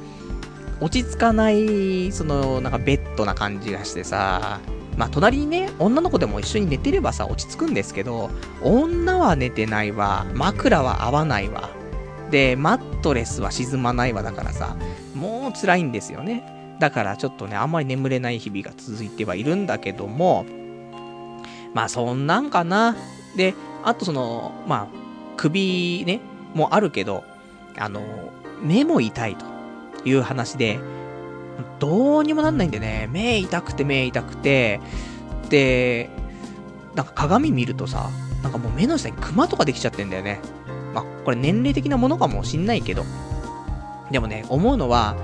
落ち着かない、その、なんかベッドな感じがしてさ、まあ、隣にね、女の子でも一緒に寝てればさ、落ち着くんですけど、女は寝てないわ、枕は合わないわ、で、マットレスは沈まないわだからさ、もう辛いんですよね。だからちょっとね、あんまり眠れない日々が続いてはいるんだけども、まあそんなんかな。で、あとその、まあ、首ね、もあるけど、あの、目も痛いという話で、どうにもなんないんでね、目痛くて目痛くて、で、なんか鏡見るとさ、なんかもう目の下にクマとかできちゃってんだよね。まあ、これ年齢的なものかもしんないけど。でもね、思うのは、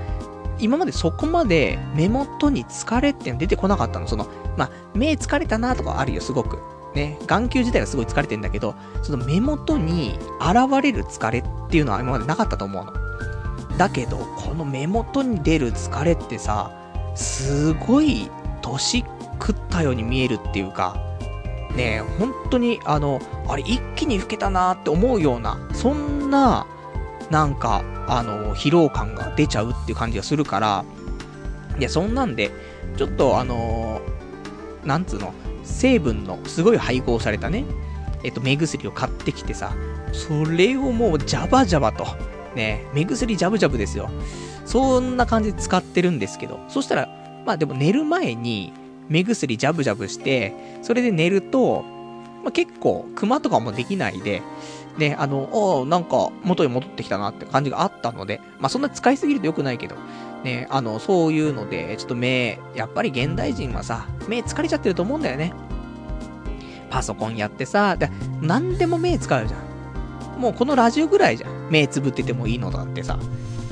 今までそこまで目元に疲れっての出てこなかったの。その、まあ、目疲れたなとかあるよ、すごく。ね、眼球自体がすごい疲れてんだけど、その目元に現れる疲れっていうのは今までなかったと思うの。だけど、この目元に出る疲れってさ、すごい年食ったように見えるっていうか、ね本当にあの、あれ一気に老けたなって思うような、そんな、なんか、あの、疲労感が出ちゃうっていう感じがするから、いや、そんなんで、ちょっとあのなんつうの、成分のすごい配合されたね、えっと、目薬を買ってきてさ、それをもうジャバジャバと、ね、目薬ジャブジャブですよ。そんな感じで使ってるんですけど、そしたら、まあでも寝る前に目薬ジャブジャブして、それで寝ると、まあ、結構、クマとかもできないで、ね、あの、あなんか、元に戻ってきたなって感じがあったので、まあ、そんな使いすぎると良くないけど、ね、あの、そういうので、ちょっと目、やっぱり現代人はさ、目疲れちゃってると思うんだよね。パソコンやってさ、で、何でも目使うじゃん。もうこのラジオぐらいじゃん。目つぶっててもいいのだってさ。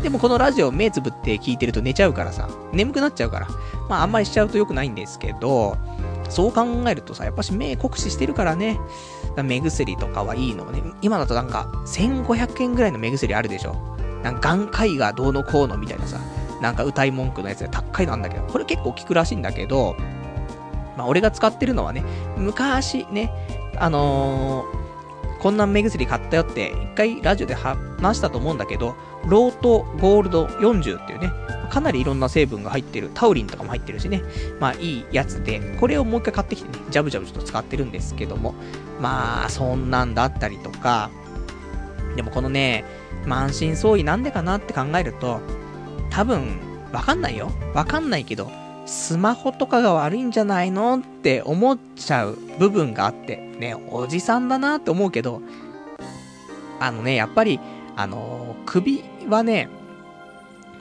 でもこのラジオ目つぶって聞いてると寝ちゃうからさ、眠くなっちゃうから。まああんまりしちゃうと良くないんですけど、そう考えるとさ、やっぱし目酷使してるからね。目薬とかはいいのね。今だとなんか、1500円ぐらいの目薬あるでしょ。なんか眼科医がどうのこうのみたいなさ、なんか歌い文句のやつで高いのなんだけど、これ結構効くらしいんだけど、まあ俺が使ってるのはね、昔ね、あのー、こんな目薬買ったよって、一回ラジオで話したと思うんだけど、ロートゴールド40っていうね、かなりいろんな成分が入ってる、タウリンとかも入ってるしね、まあいいやつで、これをもう一回買ってきてね、ジャブジャブちょっと使ってるんですけども、まあ、そんなんだったりとか、でもこのね、満身創痍なんでかなって考えると、多分、わかんないよ。わかんないけど、スマホとかが悪いんじゃないのって思っちゃう部分があって、ね、おじさんだなって思うけど、あのね、やっぱり、あのー、首はね、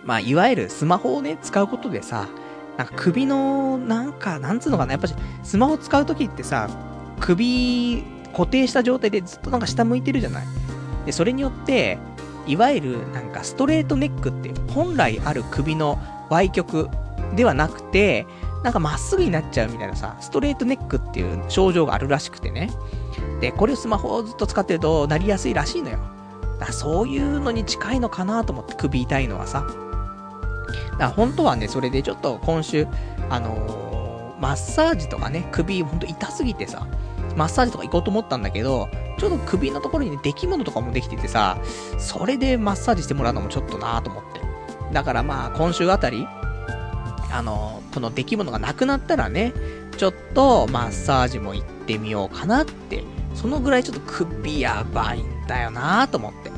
まあ、いわゆるスマホをね、使うことでさ、なんか首の、なんか、なんつうのかな、やっぱし、スマホ使うときってさ、首固定した状態でずっとなんか下向いてるじゃない。で、それによって、いわゆるなんかストレートネックって、本来ある首の歪曲ではなくて、なんかまっすぐになっちゃうみたいなさ、ストレートネックっていう症状があるらしくてね。で、これをスマホをずっと使ってるとなりやすいらしいのよ。だそういうのに近いのかなと思って首痛いのはさ。だから本当はね、それでちょっと今週、あのー、マッサージとかね、首ほんと痛すぎてさ、マッサージとか行こうと思ったんだけど、ちょっと首のところにね、出来物とかもできててさ、それでマッサージしてもらうのもちょっとなぁと思って。だからまあ、今週あたり、あの、この出来物がなくなったらね、ちょっとマッサージも行ってみようかなって、そのぐらいちょっと首やばいんだよなと思って。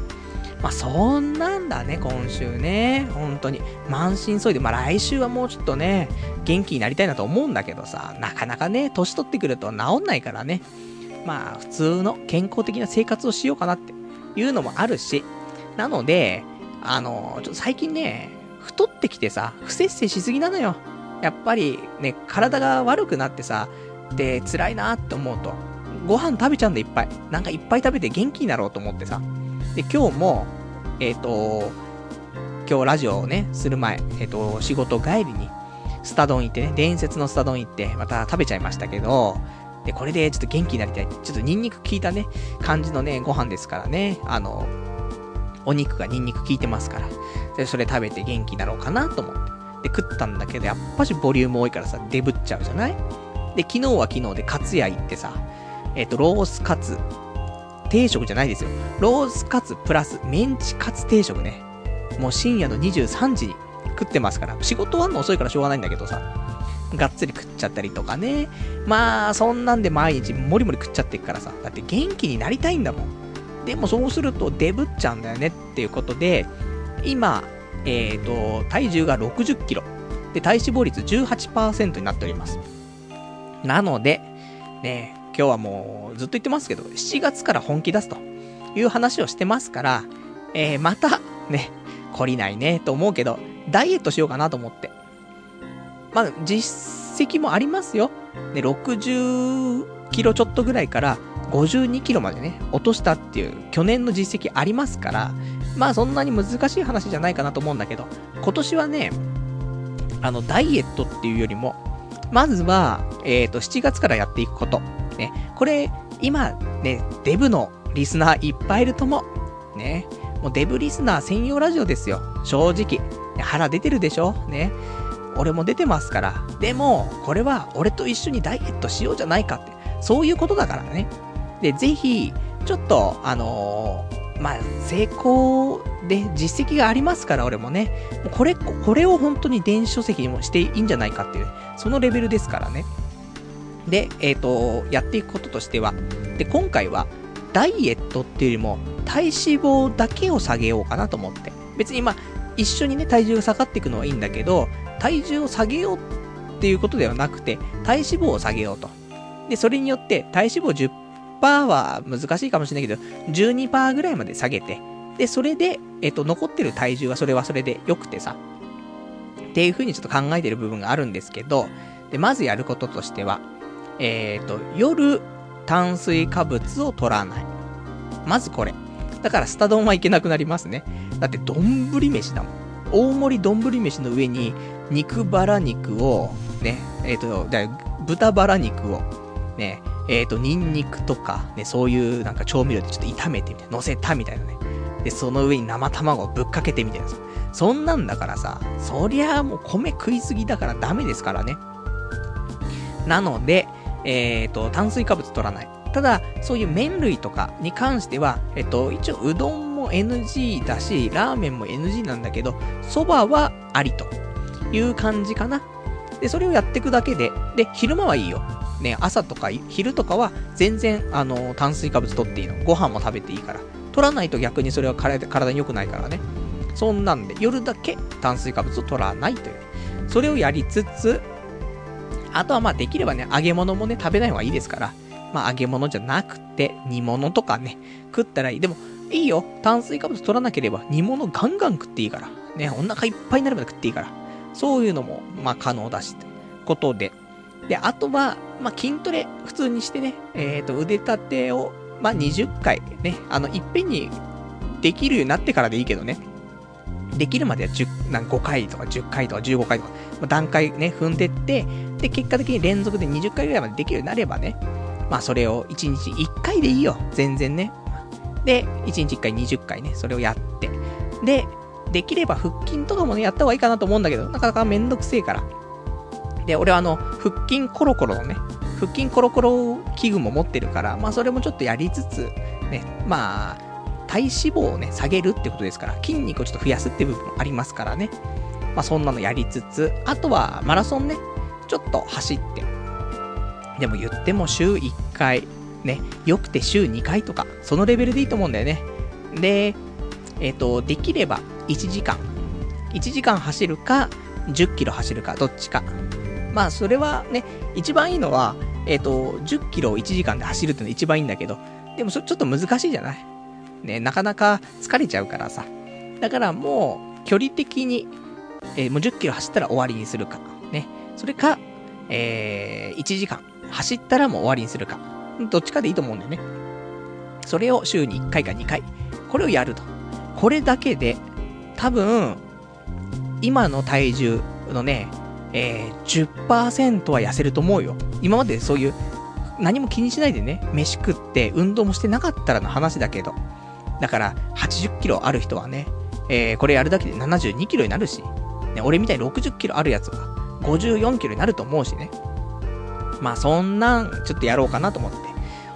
まあそんなんだね、今週ね。本当に。満身創痍で、まあ来週はもうちょっとね、元気になりたいなと思うんだけどさ、なかなかね、年取ってくると治んないからね。まあ普通の健康的な生活をしようかなっていうのもあるし。なので、あの、ちょっと最近ね、太ってきてさ、不摂生しすぎなのよ。やっぱりね、体が悪くなってさ、で、辛いなって思うと、ご飯食べちゃうんだいっぱい。なんかいっぱい食べて元気になろうと思ってさ。で、今日も、えっ、ー、と、今日ラジオをね、する前、えっ、ー、と、仕事帰りに、スタ丼行ってね、伝説のスタ丼行って、また食べちゃいましたけど、で、これでちょっと元気になりたい。ちょっとニンニク効いたね、感じのね、ご飯ですからね、あの、お肉がニンニク効いてますから、で、それ食べて元気になろうかなと思って。で、食ったんだけど、やっぱしボリューム多いからさ、デブっちゃうじゃない？で、昨日は昨日でカツ屋行ってさ、えっ、ー、と、ロースカツ定食じゃないですよ。ロースカツプラスメンチカツ定食ね。もう深夜の23時に食ってますから、仕事終わんの遅いからしょうがないんだけどさ、がっつり食っちゃったりとかね。まあ、そんなんで毎日もりもり食っちゃってっからさ、だって元気になりたいんだもん。でもそうするとデブっちゃうんだよねっていうことで、今、えっ、ー、と、体重が60キロ。で、体脂肪率18%になっております。なので、ね、今日はもうずっと言ってますけど、7月から本気出すという話をしてますから、えー、また、ね、懲りないね、と思うけど、ダイエットしようかなと思って。まあ、実績もありますよ。ね、60キロちょっとぐらいから52キロまでね、落としたっていう去年の実績ありますから、まあそんなに難しい話じゃないかなと思うんだけど、今年はね、あの、ダイエットっていうよりも、まずは、えっ、と、7月からやっていくこと。ね。これ、今、ね、デブのリスナーいっぱいいると思う。ね。もうデブリスナー専用ラジオですよ。正直。腹出てるでしょね。俺も出てますから。でも、これは俺と一緒にダイエットしようじゃないかって。そういうことだからね。で、ぜひ、ちょっと、あのー、まあ、成功で実績がありますから、俺もね。これ、これを本当に電子書籍にもしていいんじゃないかっていう、そのレベルですからね。で、えっ、ー、と、やっていくこととしては、で、今回は、ダイエットっていうよりも、体脂肪だけを下げようかなと思って。別にまあ、一緒にね、体重が下がっていくのはいいんだけど、体重を下げようっていうことではなくて、体脂肪を下げようと。で、それによって、体脂肪10%は難しいかもしれないけど、12%ぐらいまで下げて、で、それで、えっと、残ってる体重はそれはそれで良くてさ、っていう風にちょっと考えてる部分があるんですけど、で、まずやることとしては、えっ、ー、と、夜、炭水化物を取らない。まずこれ。だから、スタ丼はいけなくなりますね。だって、丼飯だもん。大盛り丼飯の上に、肉バラ肉を、ね、えっ、ー、と、豚バラ肉を、ね、えっ、ー、と、ニンニクとか、ね、そういうなんか調味料でちょっと炒めてみたいな、乗せたみたいなね。で、その上に生卵をぶっかけてみたいなさ。そんなんだからさ、そりゃもう米食いすぎだからダメですからね。なので、えっ、ー、と、炭水化物取らない。ただ、そういう麺類とかに関しては、えっと、一応うどんも NG だし、ラーメンも NG なんだけど、蕎麦はありという感じかな。で、それをやっていくだけで、で、昼間はいいよ。ね、朝とか昼とかは全然、あの、炭水化物取っていいの。ご飯も食べていいから。取らないと逆にそれは体体に良くないからね。そんなんで、夜だけ炭水化物を取らないという。それをやりつつ、あとはまあできればね、揚げ物もね、食べない方がいいですから、まあ揚げ物じゃなくて、煮物とかね、食ったらいい。でも、いいよ。炭水化物取らなければ煮物ガンガン食っていいから。ね、お腹いっぱいになるまで食っていいから。そういうのも、まあ可能だし、ということで。で、あとは、まあ筋トレ、普通にしてね、えっ、ー、と、腕立てを、まあ20回、ね、あの、いっぺんにできるようになってからでいいけどね。できるまでは10、なん5回とか10回とか15回とか、まあ、段階ね、踏んでって、で、結果的に連続で20回ぐらいまでできるようになればね、まあそれを1日1回でいいよ。全然ね。で、1日1回20回ね、それをやって。で、できれば腹筋とかもね、やった方がいいかなと思うんだけど、なかなかめんどくせえから。で、俺はあの、腹筋コロコロのね、腹筋コロコロ器具も持ってるから、まあそれもちょっとやりつつ、ね、まあ、体脂肪をね、下げるってことですから、筋肉をちょっと増やすって部分もありますからね。まあそんなのやりつつ、あとはマラソンね、ちょっと走って。でも言っても週1回、ね、よくて週2回とか、そのレベルでいいと思うんだよね。で、えっ、ー、と、できれば1時間。1時間走るか、10キロ走るか、どっちか。まあ、それはね、一番いいのは、えっ、ー、と、10キロを1時間で走るってのが一番いいんだけど、でもそちょっと難しいじゃない？ね、なかなか疲れちゃうからさ。だからもう、距離的に、えー、もう10キロ走ったら終わりにするか。ね。それか、えー、1時間走ったらもう終わりにするか。どっちかでいいと思うんだよね。それを週に1回か2回。これをやると。これだけで、多分、今の体重のね、えー、10%は痩せると思うよ。今までそういう、何も気にしないでね、飯食って運動もしてなかったらの話だけど。だから、80キロある人はね、えー、これやるだけで72キロになるし、ね、俺みたいに60キロあるやつは、54キロになると思うしね。まあ、そんなん、ちょっとやろうかなと思って、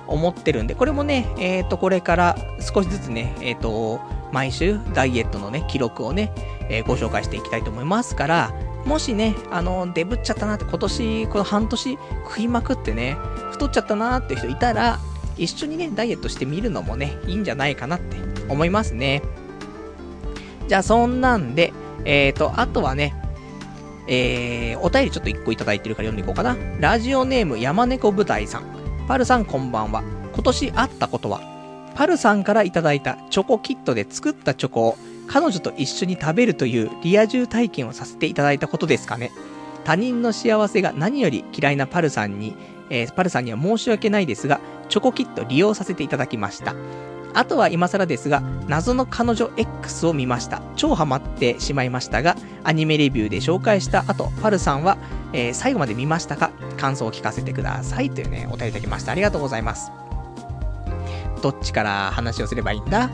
思ってるんで、これもね、えっ、ー、と、これから少しずつね、えっ、ー、と、毎週、ダイエットのね、記録をね、えー、ご紹介していきたいと思いますから、もしね、あの、デブっちゃったなって、今年、この半年食いまくってね、太っちゃったなって人いたら、一緒にね、ダイエットしてみるのもね、いいんじゃないかなって思いますね。じゃあ、そんなんで、えーと、あとはね、えー、お便りちょっと一個いただいてるから読んでいこうかな。ラジオネーム山猫舞台さん。パルさんこんばんは。今年あったことは、パルさんからいただいたチョコキットで作ったチョコを彼女と一緒に食べるというリア充体験をさせていただいたことですかね。他人の幸せが何より嫌いなパルさんに、えー、パルさんには申し訳ないですが、チョコキット利用させていただきました。あとは今更ですが、謎の彼女 X を見ました。超ハマってしまいましたが、アニメレビューで紹介した後、パルさんは、えー、最後まで見ましたか？感想を聞かせてください。というね、お便りいただきました。ありがとうございます。どっちから話をすればいいんだ？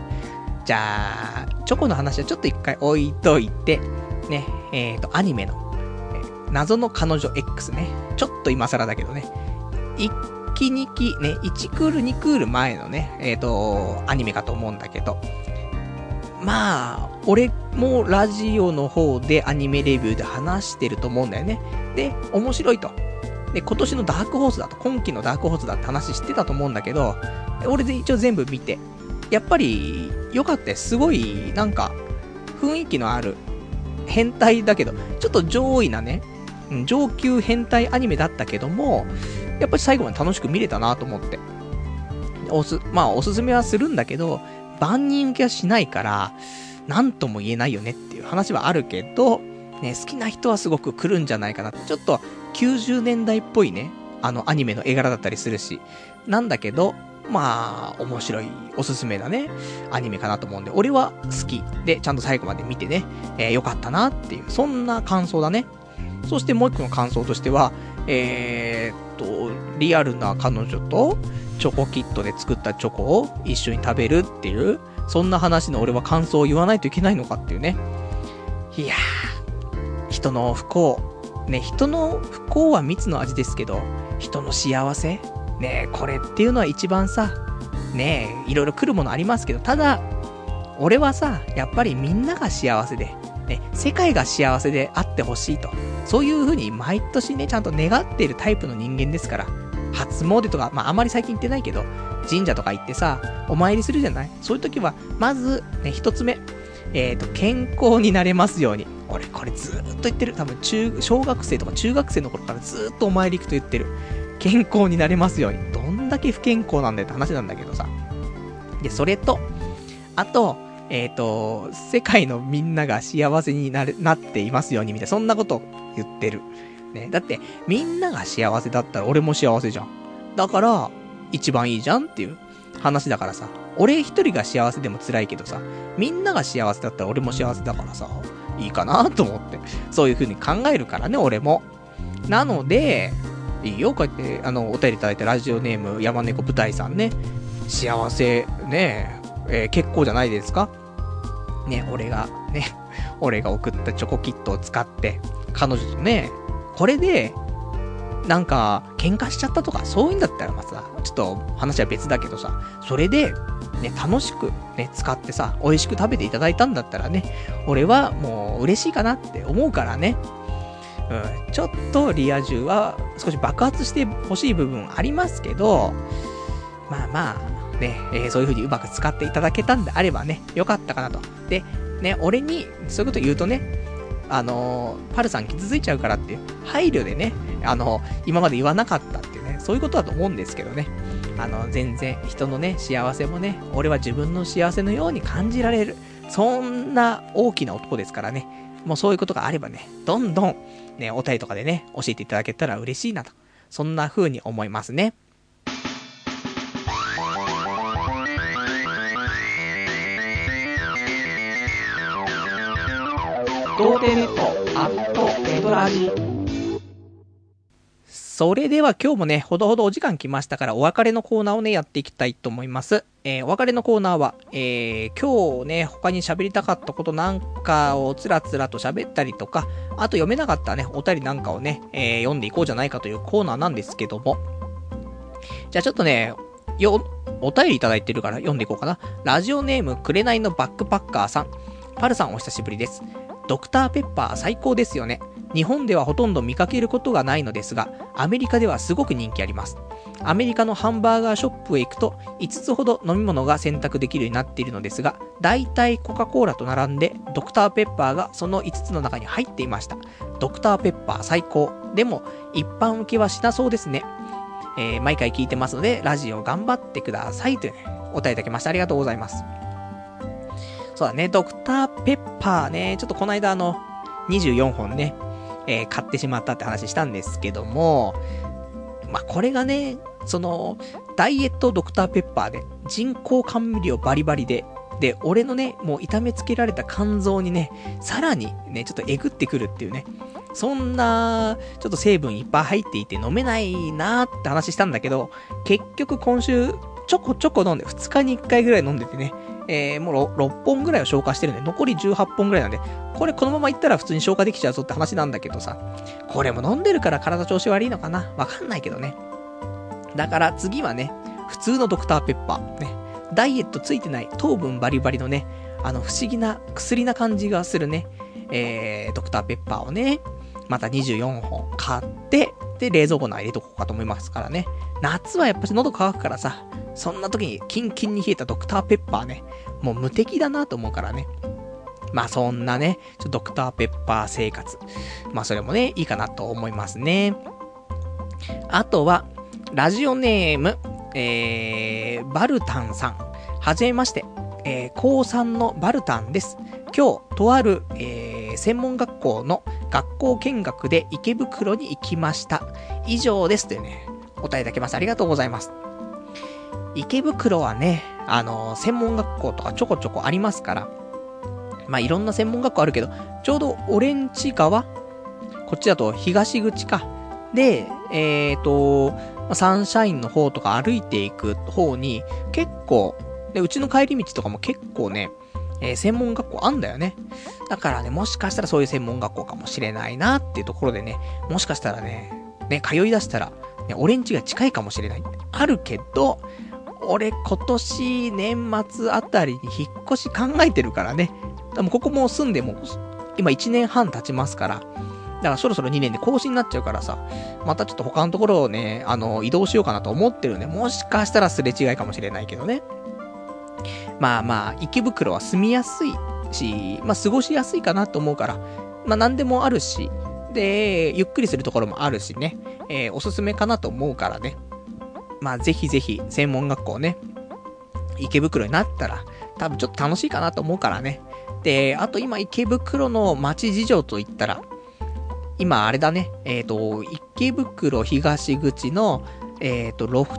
じゃあ、チョコの話はちょっと一回置いといて、ね、えっ、ー、と、アニメの、え、謎の彼女 X ね。ちょっと今更だけどね。1期2期、ね、1クール2クール前のね、えっ、ー、と、アニメかと思うんだけど、まあ、俺もラジオの方でアニメレビューで話してると思うんだよね。で、面白いと。で、今年のダークホースだと、今季のダークホースだって話してたと思うんだけど、俺で一応全部見て、やっぱり良かったすごい、なんか、雰囲気のある、変態だけど、ちょっと上位なね、上級変態アニメだったけども、やっぱり最後まで楽しく見れたなと思って。おす、まあおすすめはするんだけど、万人受けはしないから、なんとも言えないよねっていう話はあるけど、ね、好きな人はすごく来るんじゃないかなって、ちょっと90年代っぽいね、あのアニメの絵柄だったりするし、なんだけど、まあ、面白い、おすすめだね、アニメかなと思うんで、俺は好きで、ちゃんと最後まで見てね、えー、よかったなっていう、そんな感想だね。そしてもう一個の感想としては、えー、っと、リアルな彼女と、チョコキットで作ったチョコを一緒に食べるっていう、そんな話の俺は感想を言わないといけないのかっていうね。いやー、人の不幸、ね、人の不幸は蜜の味ですけど、人の幸せねこれっていうのは一番さ、ねいろいろ来るものありますけど、ただ、俺はさ、やっぱりみんなが幸せで、ね、世界が幸せであってほしいと。そういう風に毎年ね、ちゃんと願っているタイプの人間ですから。初詣とか、まああまり最近行ってないけど、神社とか行ってさ、お参りするじゃない？そういう時は、まず、ね、一つ目、えっ、ー、と、健康になれますように。俺、これずっと言ってる。多分、中、小学生とか中学生の頃からずっとお参り行くと言ってる。健康になれますように。どんだけ不健康なんだよって話なんだけどさ。で、それと、あと、えっ、ー、と、世界のみんなが幸せになるなっていますようにみたいな、そんなこと言ってる。ね。だって、みんなが幸せだったら俺も幸せじゃん。だから、一番いいじゃんっていう話だからさ。俺一人が幸せでも辛いけどさ、みんなが幸せだったら俺も幸せだからさ、いいかなと思って。そういう風に考えるからね、俺も。なので、いいよ、こうやって、あの、お便りいただいたラジオネーム、山猫舞台さんね。幸せ、ねえ、えー、結構じゃないですか？ね、俺が、ね、俺が送ったチョコキットを使って、彼女とね、これで、なんか、喧嘩しちゃったとか、そういうんだったらまさ、ちょっと話は別だけどさ、それで、ね、楽しくね、使ってさ、美味しく食べていただいたんだったらね、俺はもう嬉しいかなって思うからね。うん、ちょっとリア充は少し爆発してほしい部分ありますけど、まあまあ、ね、えー、そういう風にうまく使っていただけたんであればね、よかったかなと。で、ね、俺にそういうこと言うとね、あのー、パルさん傷ついちゃうからっていう、配慮でね、あのー、今まで言わなかったっていうね、そういうことだと思うんですけどね。あの、全然人のね、幸せもね、俺は自分の幸せのように感じられる。そんな大きな男ですからね。もうそういうことがあればね、どんどん、ね、お便りとかでね、教えていただけたら嬉しいなと。そんな風に思いますね。童貞ネットアットエドラジそれでは今日もね、ほどほどお時間来ましたから、お別れのコーナーをね、やっていきたいと思います。えー、お別れのコーナーは、えー、今日ね、他に喋りたかったことなんかをつらつらと喋ったりとか、あと読めなかったね、お便りなんかをね、えー、読んでいこうじゃないかというコーナーなんですけども。じゃあちょっとね、よ、お便りいただいてるから読んでいこうかな。ラジオネーム、くれないのバックパッカーさん。パルさんお久しぶりです。ドクターペッパー最高ですよね。日本ではほとんど見かけることがないのですが、アメリカではすごく人気あります。アメリカのハンバーガーショップへ行くと5つほど飲み物が選択できるようになっているのですが、大体コカ・コーラと並んでドクターペッパーがその5つの中に入っていました。ドクターペッパー最高。でも、一般受けはしなそうですね。えー、毎回聞いてますので、ラジオ頑張ってくださいというね、お答えいただきましてありがとうございます。そうだね、ドクターペッパーね、ちょっとこの間あの、24本ね、えー、買ってしまったって話したんですけども、まあ、これがね、その、ダイエットドクターペッパーで、人工甘味料バリバリで、で、俺のね、もう痛めつけられた肝臓にね、さらにね、ちょっとえぐってくるっていうね、そんな、ちょっと成分いっぱい入っていて飲めないなーって話したんだけど、結局今週、ちょこちょこ飲んで、2日に1回ぐらい飲んでてね、えー、もう 6, 6本ぐらいは消化してるんで、残り18本ぐらいなんで、これこのままいったら普通に消化できちゃうぞって話なんだけどさ、これも飲んでるから体調子悪いのかな？わかんないけどね。だから次はね、普通のドクターペッパー、ね、ダイエットついてない糖分バリバリのね、あの不思議な薬な感じがするね、えー、ドクターペッパーをね、また24本買って、で、冷蔵庫の入れとこうかと思いますからね。夏はやっぱし喉乾くからさ、そんな時にキンキンに冷えたドクターペッパーね、もう無敵だなと思うからね。まあそんなね、ちょドクターペッパー生活。まあそれもね、いいかなと思いますね。あとは、ラジオネーム、えー、バルタンさん。はじめまして。えー、高3のバルタンです。今日、とある、えー、専門学校の学校見学で池袋に行きました。以上です。というね、お答えいただきます。ありがとうございます。池袋はね、あの、専門学校とかちょこちょこありますから、まあ、いろんな専門学校あるけど、ちょうどオレンジ川こっちだと東口か。で、えっ、ー、と、サンシャインの方とか歩いていく方に、結構、で、うちの帰り道とかも結構ね、えー、専門学校あんだよね。だからね、もしかしたらそういう専門学校かもしれないなっていうところでね、もしかしたらね、ね、通い出したら、ね、オレンジが近いかもしれない。あるけど、俺今年年末あたりに引っ越し考えてるからね。でもここも住んでも、今1年半経ちますから、だからそろそろ2年で更新になっちゃうからさ、またちょっと他のところをね、あの、移動しようかなと思ってるんで、もしかしたらすれ違いかもしれないけどね。まあまあ、池袋は住みやすいし、まあ過ごしやすいかなと思うから、まあ何でもあるし、で、ゆっくりするところもあるしね、えー、おすすめかなと思うからね。まあぜひぜひ、専門学校ね、池袋になったら、多分ちょっと楽しいかなと思うからね。で、あと今池袋の街事情といったら、今あれだね、えっ、ー、と、池袋東口の、えっ、ー、と、ロフ、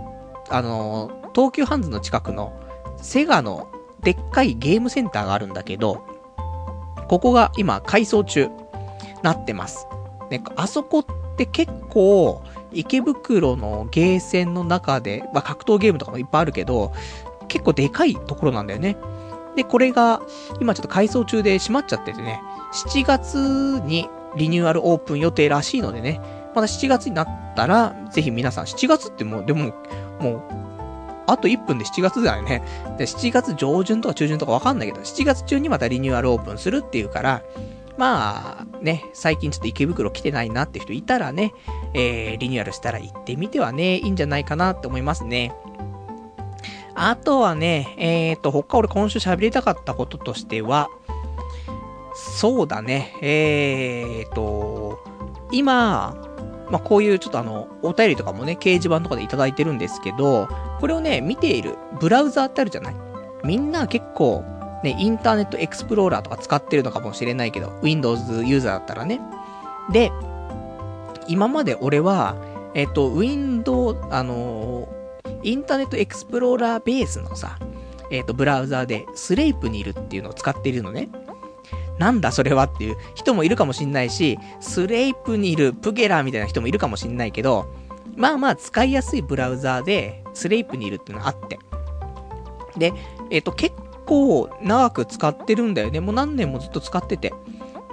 あの、東急ハンズの近くの、セガのでっかいゲームセンターがあるんだけど、ここが今改装中、なってます。ね、あそこって結構、池袋のゲーセンの中で、まあ、格闘ゲームとかもいっぱいあるけど、結構でかいところなんだよね。で、これが、今ちょっと改装中で閉まっちゃっててね、7月にリニューアルオープン予定らしいのでね、まだ7月になったら、ぜひ皆さん、7月ってもう、でも、もう、あと1分で7月だよね。で、7月上旬とか中旬とかわかんないけど、7月中にまたリニューアルオープンするっていうから、まあ、ね、最近ちょっと池袋来てないなって人いたらね、えー、リニューアルしたら行ってみてはね、いいんじゃないかなって思いますね。あとはね、えっ、ー、と、他俺今週喋りたかったこととしては、そうだね、えーと、今、まあ、こういうちょっとあの、お便りとかもね、掲示板とかでいただいてるんですけど、これをね、見ているブラウザーってあるじゃない？みんな結構、ね、インターネットエクスプローラーとか使ってるのかもしれないけど、Windows ユーザーだったらね。で、今まで俺は、えっ、と、Windows、あの、インターネットエクスプローラーベースのさ、えっ、と、ブラウザーで、スレイプにいるっていうのを使っているのね。なんだそれはっていう人もいるかもしんないし、スレイプにいるプゲラーみたいな人もいるかもしんないけど、まあまあ使いやすいブラウザーで、スレイプにいるっていうのがあって。で、えっ、と、結構長く使ってるんだよね。もう何年もずっと使ってて。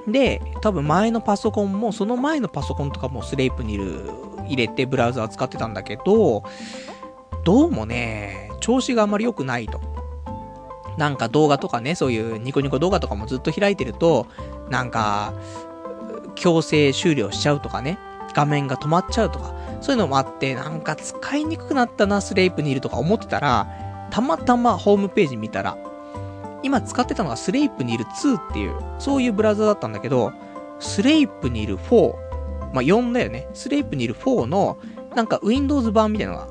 で、多分前のパソコンも、その前のパソコンとかもスレイプに、入れてブラウザー使ってたんだけど、どうもね、調子があまり良くないと。なんか動画とかね、そういうニコニコ動画とかもずっと開いてると、なんか、強制終了しちゃうとかね、画面が止まっちゃうとか、そういうのもあって、なんか使いにくくなったな、スレイプにいるとか思ってたら、たまたまホームページ見たら、今使ってたのがスレイプにいる2っていう、そういうブラウザだったんだけど、スレイプにいる4、まあ、4だよね。スレイプにいる4の、なんか Windows 版みたいなのが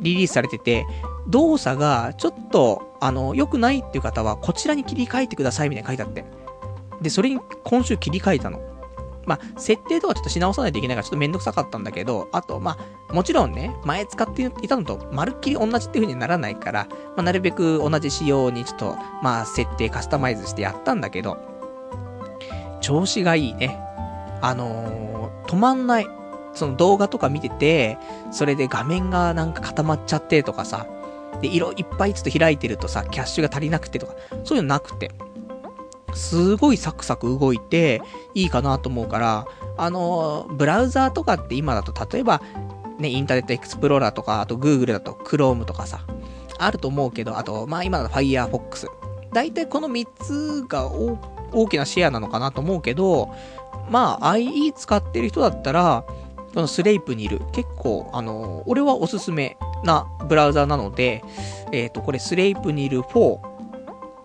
リリースされてて、動作がちょっと、あの、良くないっていう方は、こちらに切り替えてくださいみたいな書いてあって。で、それに今週切り替えたの。まあ、設定とかちょっとし直さないといけないからちょっとめんどくさかったんだけど、あと、まあ、もちろんね、前使っていたのとまるっきり同じっていう風にならないから、まあ、なるべく同じ仕様にちょっと、まあ、設定カスタマイズしてやったんだけど、調子がいいね。あのー、止まんない。その動画とか見てて、それで画面がなんか固まっちゃってとかさ、で、色いっぱいちょっと開いてるとさ、キャッシュが足りなくてとか、そういうのなくて。すごいサクサク動いて、いいかなと思うから、あの、ブラウザーとかって今だと、例えば、ね、インターネットエクスプローラーとか、あと Google だと Chrome とかさ、あると思うけど、あと、まあ今だと Firefox。大体この3つが大きなシェアなのかなと思うけど、まあ IE 使ってる人だったら、このスレイプにいる、結構、あの、俺はおすすめなブラウザなので、えっ、ー、と、これスレイプにいる4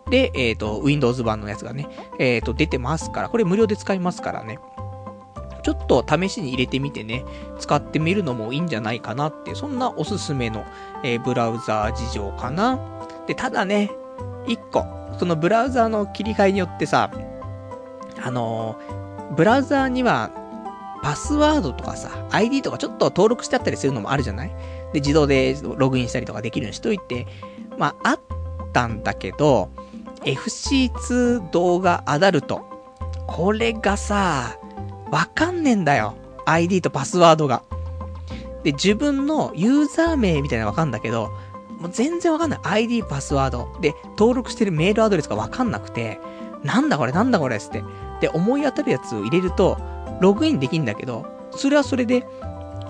で、えっ、ー、と、Windows 版のやつがね、えっ、と、出てますから、これ無料で使いますからね。ちょっと試しに入れてみてね、使ってみるのもいいんじゃないかなって、そんなおすすめの、えブラウザー事情かな。で、ただね、1個、そのブラウザーの切り替えによってさ、あのブラウザーにはパスワードとかさ、ID とかちょっと登録してあったりするのもあるじゃない？で、自動でログインしたりとかできるようにしといて、まあ、あったんだけど、FC2 動画アダルト。これがさ、わかんねえんだよ。ID とパスワードが。で、自分のユーザー名みたいなのわかんだけど、もう全然わかんない。ID、パスワード。で、登録してるメールアドレスがわかんなくて、なんだこれなんだこれつって。で、思い当たるやつを入れると、ログインできんだけど、それはそれで、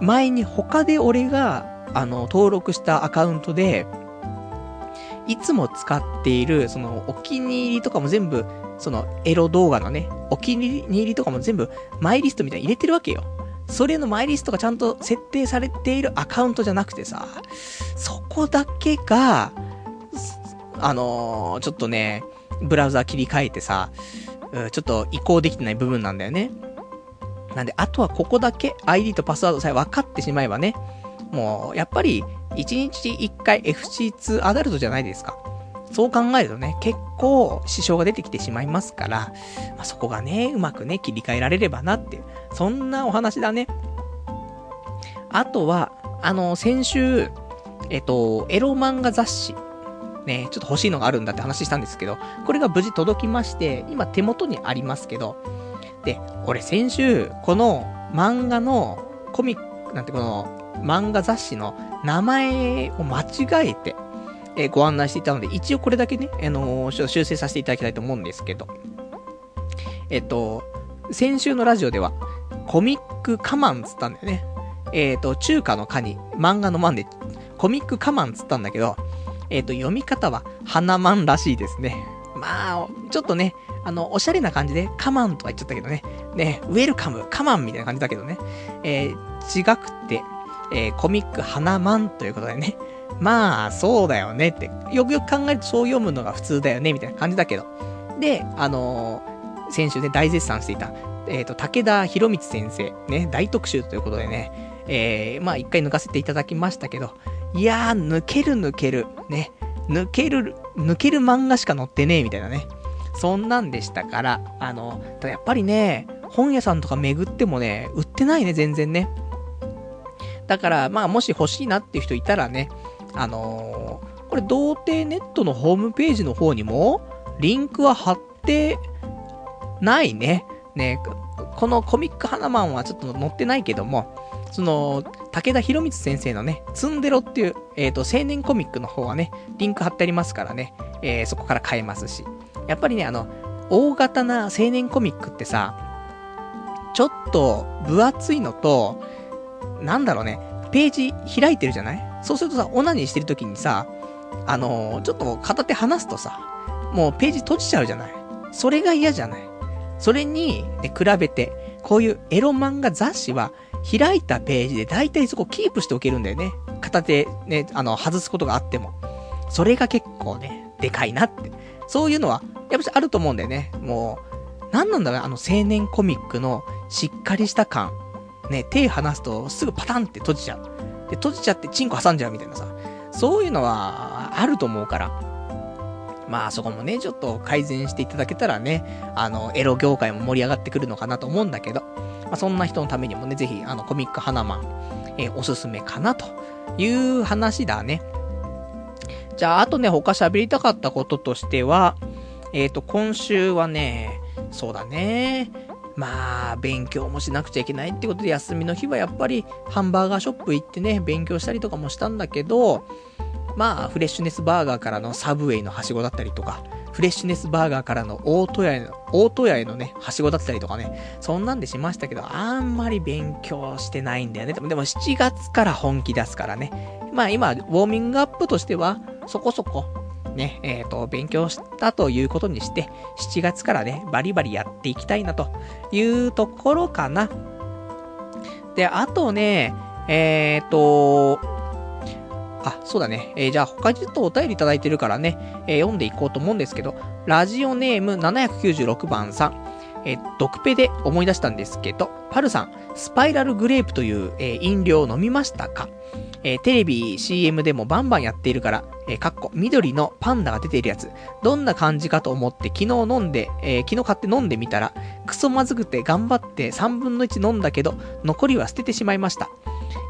前に他で俺が、あの、登録したアカウントで、いつも使っている、その、お気に入りとかも全部、その、エロ動画のね、お気に入りとかも全部、マイリストみたいに入れてるわけよ。それのマイリストがちゃんと設定されているアカウントじゃなくてさ、そこだけが、あのー、ちょっとね、ブラウザ切り替えてさ、ちょっと移行できてない部分なんだよね。なんで、あとはここだけ ID とパスワードさえ分かってしまえばね、もう、やっぱり、1日1回 FC2 アダルトじゃないですか。そう考えるとね、結構支障が出てきてしまいますから、まあ、そこがね、うまくね、切り替えられればなっていう、そんなお話だね。あとは、あの、先週、えっと、エロ漫画雑誌、ね、ちょっと欲しいのがあるんだって話したんですけど、これが無事届きまして、今手元にありますけど、で、俺先週、この漫画のコミック、なんてこの漫画雑誌の名前を間違えて、えー、ご案内していたので、一応これだけね、あのー、修正させていただきたいと思うんですけど、えっと、先週のラジオでは、コミックカマンつったんだよね。えっ、と、中華のカに、漫画のマンで、コミックカマンつったんだけど、えっ、と、読み方は、花マンらしいですね。まあ、ちょっとね、あの、おしゃれな感じで、カマンとか言っちゃったけどね。ね、ウェルカム、カマンみたいな感じだけどね。えー、違くて、えー、コミック花マンということでね。まあ、そうだよねって。よくよく考えるとそう読むのが普通だよね、みたいな感じだけど。で、あのー、先週ね、大絶賛していた、えっ、ー、と、武田博光先生、ね、大特集ということでね、えー、まあ一回抜かせていただきましたけど、いやー、抜ける抜ける、ね、抜ける、抜ける漫画しか載ってねえ、みたいなね。そんなんでしたから、あの、ただやっぱりね、本屋さんとか巡ってもね、売ってないね、全然ね。だから、まあ、もし欲しいなっていう人いたらね、あのー、これ、童貞ネットのホームページの方にも、リンクは貼ってないね。ね、このコミック花マンはちょっと載ってないけども、その、武田博光先生のね、ツンデロっていう、えっ、ー、と、青年コミックの方はね、リンク貼ってありますからね、えー、そこから買えますし。やっぱりね、あの、大型な青年コミックってさ、ちょっと分厚いのと、なんだろうね、ページ開いてるじゃない？そうするとさ、オナニーしてる時にさ、あのー、ちょっと片手離すとさ、もうページ閉じちゃうじゃない？それが嫌じゃない？それに、ね、比べて、こういうエロ漫画雑誌は、開いたページで大体そこキープしておけるんだよね。片手ね、あの、外すことがあっても。それが結構ね、でかいなって。そういうのは、やっぱりあると思うんだよね。もう、何なんだろう、あの青年コミックのしっかりした感。ね、手離すとすぐパタンって閉じちゃう。で、閉じちゃってチンコ挟んじゃうみたいなさ。そういうのはあると思うから。まあそこもね、ちょっと改善していただけたらね、あの、エロ業界も盛り上がってくるのかなと思うんだけど、まあそんな人のためにもね、ぜひ、あの、コミック花マン、えー、おすすめかなという話だね。じゃあ、あとね、他喋りたかったこととしては、えっ、ー、と、今週はね、そうだね、まあ、勉強もしなくちゃいけないってことで、休みの日はやっぱりハンバーガーショップ行ってね、勉強したりとかもしたんだけど、まあ、フレッシュネスバーガーからのサブウェイのはしごだったりとか、フレッシュネスバーガーからの大戸屋への、大戸屋へのね、はしごだったりとかね、そんなんでしましたけど、あんまり勉強してないんだよね。でも、でも7月から本気出すからね。まあ今、ウォーミングアップとしては、そこそこ、ね、えっ、ー、と、勉強したということにして、7月からね、バリバリやっていきたいなというところかな。で、あとね、えっ、ー、と、あ、そうだね。えー、じゃあ他にちょっとお便りいただいてるからね、えー、読んでいこうと思うんですけど、ラジオネーム796番さん。えー、ドクペで思い出したんですけど、パルさん、スパイラルグレープという、え、飲料を飲みましたか？えー、テレビ、CM でもバンバンやっているから、えー、かっこ、緑のパンダが出ているやつ、どんな感じかと思って昨日飲んで、えー、昨日買って飲んでみたら、クソまずくて頑張って3分の1飲んだけど、残りは捨ててしまいました。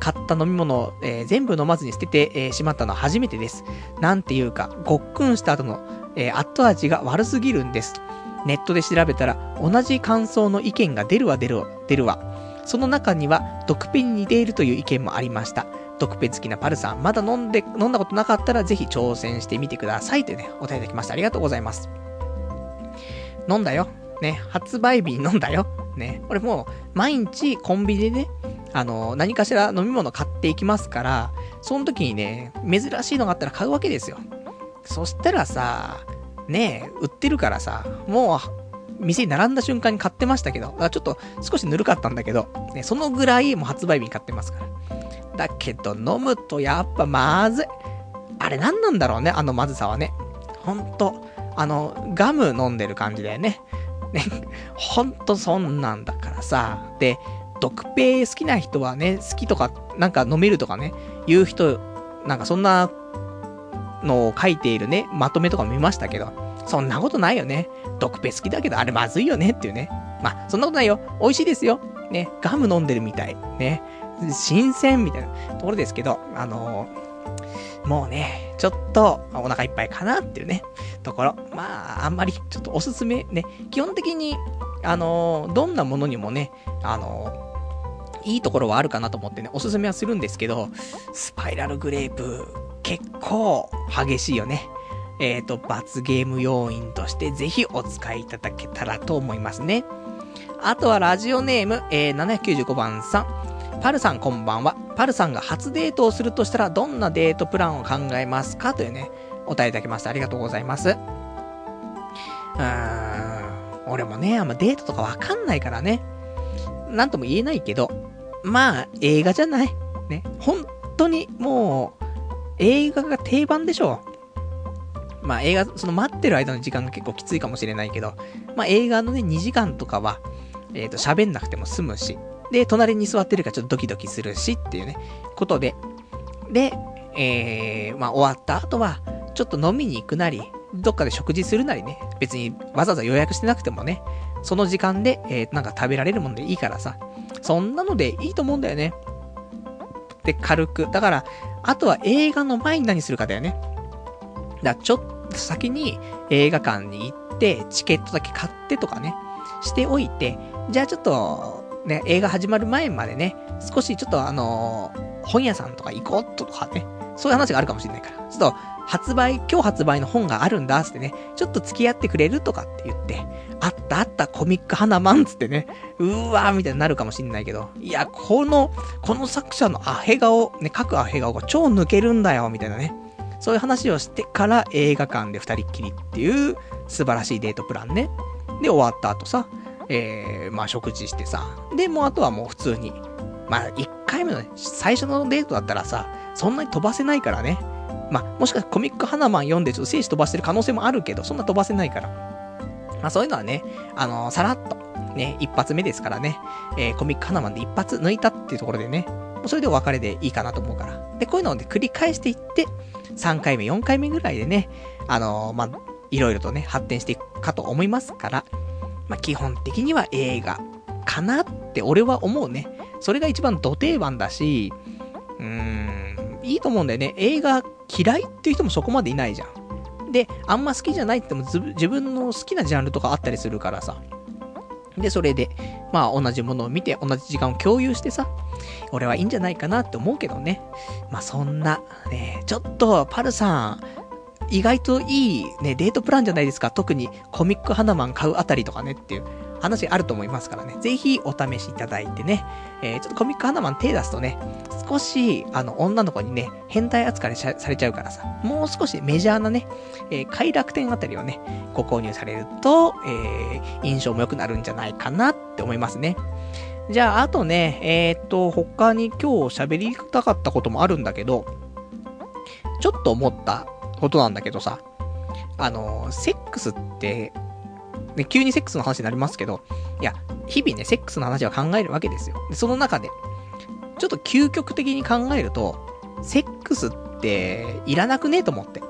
買った飲み物を、えー、全部飲まずに捨てて、えー、しまったのは初めてです。なんていうか、ごっくんした後の、えー、後味が悪すぎるんです。ネットで調べたら、同じ感想の意見が出るわ出るわ、出るわ。その中には、毒ペンに似ているという意見もありました。毒ペ好きなパルさん、まだ飲んで、飲んだことなかったらぜひ挑戦してみてくださいというね、お便りいただきました。ありがとうございます。飲んだよ。ね、発売日に飲んだよ。ね、俺もう、毎日コンビニでね、あの、何かしら飲み物買っていきますから、その時にね、珍しいのがあったら買うわけですよ。そしたらさ、ね売ってるからさ、もう、店に並んだ瞬間に買ってましたけど、ちょっと少しぬるかったんだけど、ね、そのぐらいもう発売日に買ってますから。だけど飲むとやっぱまずい。あれ何なんだろうね、あのまずさはね。ほんと、あの、ガム飲んでる感じだよね。ね、ほんとそんなんだからさ。で、毒ペ好きな人はね、好きとか、なんか飲めるとかね、言う人、なんかそんなのを書いているね、まとめとか見ましたけど、そんなことないよね。毒ペ好きだけど、あれまずいよねっていうね。まあ、そんなことないよ。美味しいですよ。ね、ガム飲んでるみたい。ね。新鮮みたいなところですけど、あのー、もうね、ちょっとお腹いっぱいかなっていうね、ところ。まあ、あんまりちょっとおすすめね、基本的に、あのー、どんなものにもね、あのー、いいところはあるかなと思ってね、おすすめはするんですけど、スパイラルグレープ、結構激しいよね。えっ、ー、と、罰ゲーム要因としてぜひお使いいただけたらと思いますね。あとはラジオネーム、えー、795番さん。パルさんこんばんは。パルさんが初デートをするとしたらどんなデートプランを考えますか？というね、お答えいただきました。ありがとうございます。うーん、俺もね、あんまデートとかわかんないからね。なんとも言えないけど、まあ、映画じゃない。ね、本当にもう、映画が定番でしょう。まあ映画、その待ってる間の時間が結構きついかもしれないけど、まあ映画のね、2時間とかは、えっ、ー、と、喋んなくても済むし、で、隣に座ってるからちょっとドキドキするしっていうね、ことで。で、えー、まあ終わった後は、ちょっと飲みに行くなり、どっかで食事するなりね、別にわざわざ予約してなくてもね、その時間で、えー、なんか食べられるものでいいからさ、そんなのでいいと思うんだよね。で、軽く。だから、あとは映画の前に何するかだよね。だからちょっと先に映画館に行って、チケットだけ買ってとかね、しておいて、じゃあちょっと、ね、映画始まる前までね、少しちょっとあのー、本屋さんとか行こうとかね、そういう話があるかもしれないから、ちょっと発売、今日発売の本があるんだ、つってね、ちょっと付き合ってくれるとかって言って、あったあったコミック花マンつってね、うーわーみたいになるかもしんないけど、いや、この、この作者のアヘ顔、ね、各アヘ顔が超抜けるんだよ、みたいなね。そういう話をしてから映画館で二人っきりっていう素晴らしいデートプランね。で、終わった後さ、えー、まあ食事してさ。で、もうあとはもう普通に。まあ1回目のね、最初のデートだったらさ、そんなに飛ばせないからね。まあもしかしてコミック花マン読んでちょっと精子飛ばしてる可能性もあるけど、そんな飛ばせないから。まあそういうのはね、あのー、さらっと、ね、一発目ですからね、えー、コミック花マンで一発抜いたっていうところでね、もうそれでお別れでいいかなと思うから。で、こういうのをね、繰り返していって、3回目、4回目ぐらいでね、あのー、まあ、いろいろとね、発展していくかと思いますから、まあ、基本的には映画かなって俺は思うね。それが一番土定番だし、うーん、いいと思うんだよね。映画嫌いっていう人もそこまでいないじゃん。で、あんま好きじゃないっても自分の好きなジャンルとかあったりするからさ。で、それで、まあ同じものを見て、同じ時間を共有してさ、俺はいいんじゃないかなって思うけどね。まあそんな、ね、ちょっと、パルさん、意外といいね、デートプランじゃないですか。特にコミック花マン買うあたりとかねっていう話あると思いますからね。ぜひお試しいただいてね。えー、ちょっとコミック花マン手出すとね、少し、あの、女の子にね、変態扱いされちゃうからさ、もう少しメジャーなね、えー、快楽天あたりをね、ご購入されると、えー、印象も良くなるんじゃないかなって思いますね。じゃあ、あとね、えー、っと、他に今日喋りたかったこともあるんだけど、ちょっと思ったことなんだけどさ、あの、セックスって、ね、急にセックスの話になりますけど、いや、日々ね、セックスの話は考えるわけですよ。で、その中で、ちょっと究極的に考えると、セックスっていらなくねえと思って。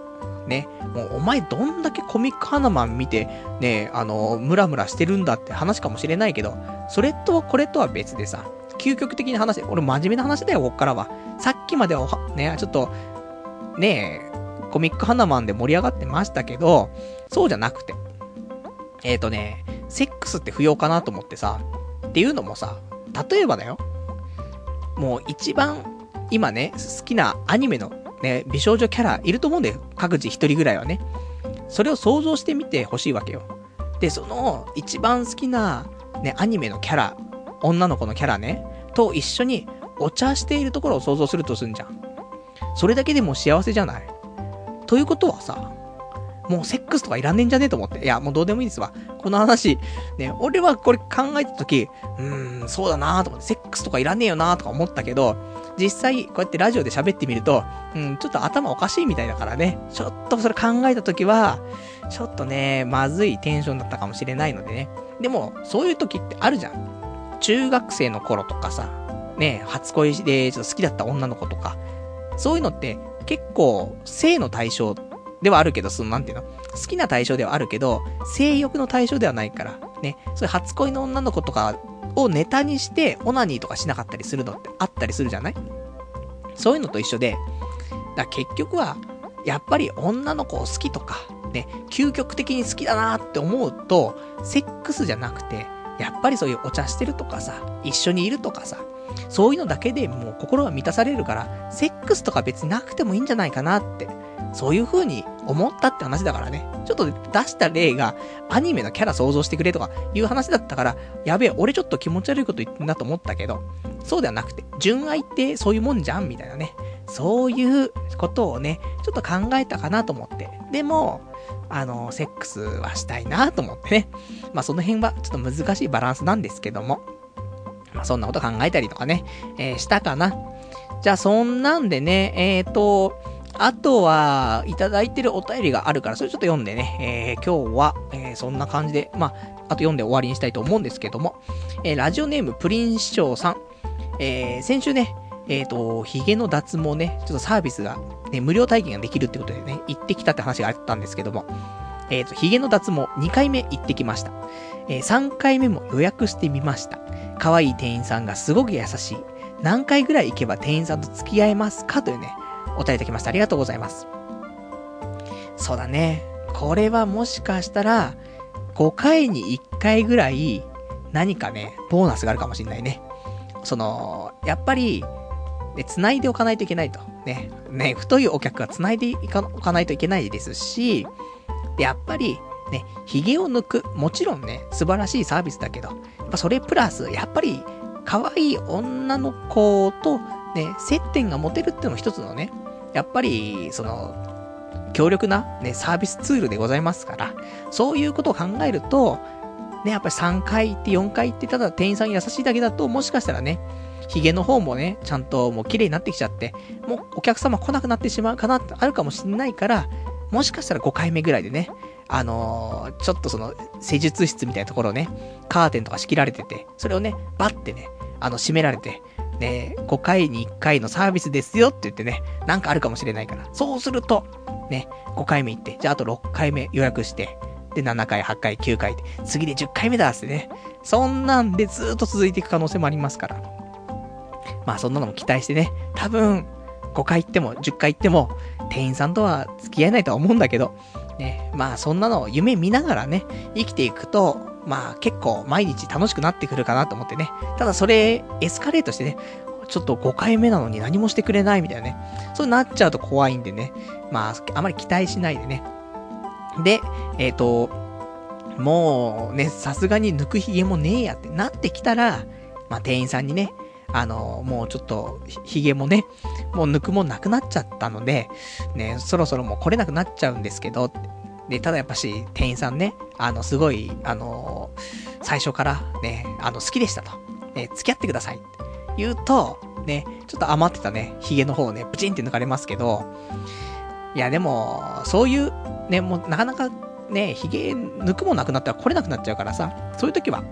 ね。もうお前どんだけコミック花マン見て、ね、あの、ムラムラしてるんだって話かもしれないけど、それとこれとは別でさ、究極的な話、俺真面目な話だよ、こっからは。さっきまでは、ね、ちょっと、ねえコミック花マンで盛り上がってましたけど、そうじゃなくて。えっ、ー、とね、セックスって不要かなと思ってさ、っていうのもさ、例えばだよ。もう一番、今ね、好きなアニメのね、美少女キャラいると思うんだよ。各自一人ぐらいはね。それを想像してみてほしいわけよ。で、その一番好きな、ね、アニメのキャラ、女の子のキャラね、と一緒にお茶しているところを想像するとすんじゃん。それだけでも幸せじゃない？ということはさ、もうセックスとかいらんねんじゃねえと思って。いや、もうどうでもいいですわ。この話、ね、俺はこれ考えたとき、うーん、そうだなーと思って、セックスとかいらねえよなーとか思ったけど、実際、こうやってラジオで喋ってみると、うん、ちょっと頭おかしいみたいだからね、ちょっとそれ考えたときは、ちょっとね、まずいテンションだったかもしれないのでね。でも、そういう時ってあるじゃん。中学生の頃とかさ、ね、初恋でちょっと好きだった女の子とか、そういうのって結構性の対象ではあるけど、その、なんていうの？好きな対象ではあるけど、性欲の対象ではないから、ね、そういう初恋の女の子とかをネタにして、オナニーとかしなかったりするのってあったりするじゃない？そういうのと一緒で、だ結局は、やっぱり女の子を好きとか、ね、究極的に好きだなって思うと、セックスじゃなくて、やっぱりそういうお茶してるとかさ、一緒にいるとかさ、そういうのだけでもう心は満たされるから、セックスとか別になくてもいいんじゃないかなって、そういう風に思ったって話だからね。ちょっと出した例が、アニメのキャラ想像してくれとかいう話だったから、やべえ、俺ちょっと気持ち悪いこと言ってんなと思ったけど、そうではなくて、純愛ってそういうもんじゃんみたいなね。そういうことをね、ちょっと考えたかなと思って。でも、あの、セックスはしたいなと思ってね。まあその辺はちょっと難しいバランスなんですけども。まあそんなこと考えたりとかね、えー、したかな。じゃあそんなんでね、えっ、ー、と、あとは、いただいてるお便りがあるから、それちょっと読んでね、えー、今日は、えー、そんな感じで、まあ、あと読んで終わりにしたいと思うんですけども、えー、ラジオネームプリン師匠さん、えー、先週ね、えっ、ー、と、髭の脱毛ね、ちょっとサービスが、ね、無料体験ができるってことでね、行ってきたって話があったんですけども、えっ、ー、と、髭の脱毛2回目行ってきました。えー、3回目も予約してみました。可愛い店員さんがすごく優しい。何回ぐらい行けば店員さんと付き合えますかというね、お答えいただきました。ありがとうございます。そうだね。これはもしかしたら、5回に1回ぐらい、何かね、ボーナスがあるかもしんないね。その、やっぱり、ね、繋いでおかないといけないと。ね、ね、太いお客は繋いでおかないといけないですし、で、やっぱり、ね、髭を抜く。もちろんね、素晴らしいサービスだけど、ぱそれプラス、やっぱり、可愛い女の子と、ね、接点が持てるっていうのも一つのね、やっぱり、その、強力な、ね、サービスツールでございますから、そういうことを考えると、ね、やっぱり3回行って4回行って、ただ店員さん優しいだけだと、もしかしたらね、髭の方もね、ちゃんともう綺麗になってきちゃって、もうお客様来なくなってしまうかなってあるかもしんないから、もしかしたら5回目ぐらいでね、あのー、ちょっとその、施術室みたいなところをね、カーテンとか仕切られてて、それをね、バッてね、あの、閉められて、ね、5回に1回のサービスですよって言ってね、なんかあるかもしれないから。そうすると、ね、5回目行って、じゃああと6回目予約して、で、7回、8回、9回で、次で10回目だってね。そんなんでずっと続いていく可能性もありますから。まあそんなのも期待してね、多分、5回行っても、10回行っても、店員さんとは付き合えないとは思うんだけど、ね、まあそんなのを夢見ながらね、生きていくと、まあ結構毎日楽しくなってくるかなと思ってね。ただそれ、エスカレートしてね、ちょっと5回目なのに何もしてくれないみたいなね。そうなっちゃうと怖いんでね。まあ、あまり期待しないでね。で、えっ、ー、と、もうね、さすがに抜くひげもねえやってなってきたら、まあ店員さんにね、あの、もうちょっと、ひげもね、もう抜くもなくなっちゃったので、ね、そろそろもう来れなくなっちゃうんですけど、で、ただやっぱし、店員さんね、あの、すごい、あの、最初からね、あの、好きでしたと。ね、付き合ってください。言うと、ね、ちょっと余ってたね、ヒゲの方をね、プチンって抜かれますけど、いや、でも、そういう、ね、もう、なかなか、ね、ヒゲ抜くもなくなったら来れなくなっちゃうからさ、そういう時は、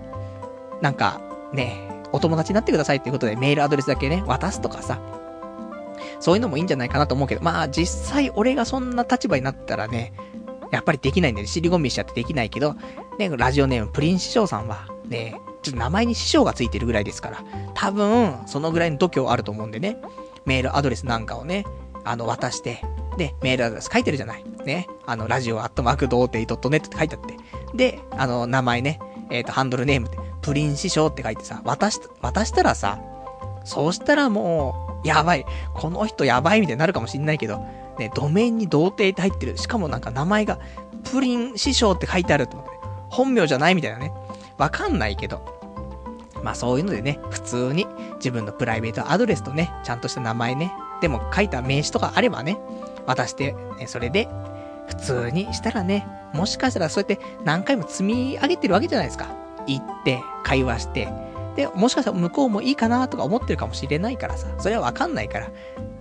なんか、ね、お友達になってくださいっていうことでメールアドレスだけね、渡すとかさ、そういうのもいいんじゃないかなと思うけど、まあ実際俺がそんな立場になったらね、やっぱりできないんだよね。尻込みしちゃってできないけど、ね、ラジオネームプリン師匠さんは、ね、ちょっと名前に師匠がついてるぐらいですから、多分、そのぐらいの度胸あると思うんでね、メールアドレスなんかをね、あの、渡して、で、メールアドレス書いてるじゃない。ね。あの、ラジオアットマーク童貞 .net って書いてあって。で、あの、名前ね、えっ、ー、と、ハンドルネームって、プリン師匠って書いてさ、渡し、渡したらさ、そうしたらもう、やばい。この人やばいみたいになるかもしんないけど、ね、ドメインに童貞って入ってる。しかもなんか名前が、プリン師匠って書いてあると思って、本名じゃないみたいなね。わかんないけど。まあそういうのでね、普通に自分のプライベートアドレスとね、ちゃんとした名前ね、でも書いた名刺とかあればね、渡して、ね、それで、普通にしたらね、もしかしたらそうやって何回も積み上げてるわけじゃないですか。行って、会話して、で、もしかしたら向こうもいいかなとか思ってるかもしれないからさ、それはわかんないから。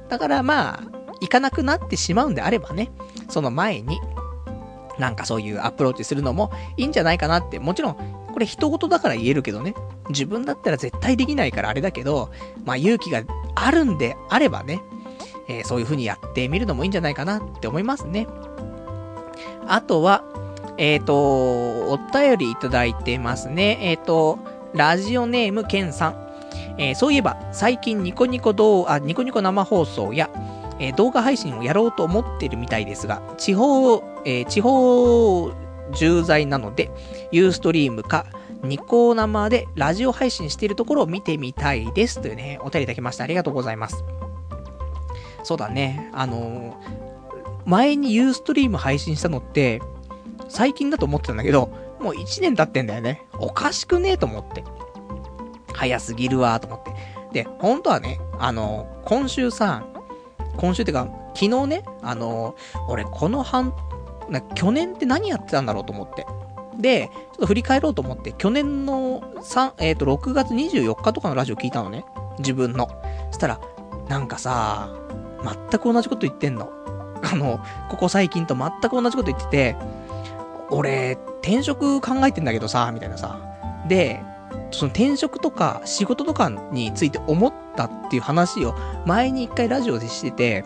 だからまあ、行かなくなってしまうんであればね、その前に、なんかそういうアプローチするのもいいんじゃないかなって、もちろん、これ人事だから言えるけどね、自分だったら絶対できないからあれだけど、まあ勇気があるんであればね、えー、そういう風にやってみるのもいいんじゃないかなって思いますね。あとは、えっ、ー、と、お便りいただいてますね。えっ、ー、と、ラジオネームケンさん。えー、そういえば、最近ニコニコ動あ、ニコニコ生放送や、えー、動画配信をやろうと思ってるみたいですが、地方、えー、地方重罪なので、ユーストリームか、ニコ生でラジオ配信しているところを見てみたいです。というね、お便りいただきました。ありがとうございます。そうだね、あの、前にユーストリーム配信したのって、最近だと思ってたんだけど、もう1年経ってんだよね。おかしくねえと思って。早すぎるわと思って。で、本当はね、あの、今週さ、今週ってか、昨日ね、あの、俺この半、な去年って何やってたんだろうと思って。で、ちょっと振り返ろうと思って、去年の3、えっ、ー、と、6月24日とかのラジオ聞いたのね。自分の。そしたら、なんかさ、全く同じこと言ってんの。あの、ここ最近と全く同じこと言ってて、俺、転職考えてんだけどさ、みたいなさ。で、その転職とか仕事とかについて思ったっていう話を前に一回ラジオでしてて、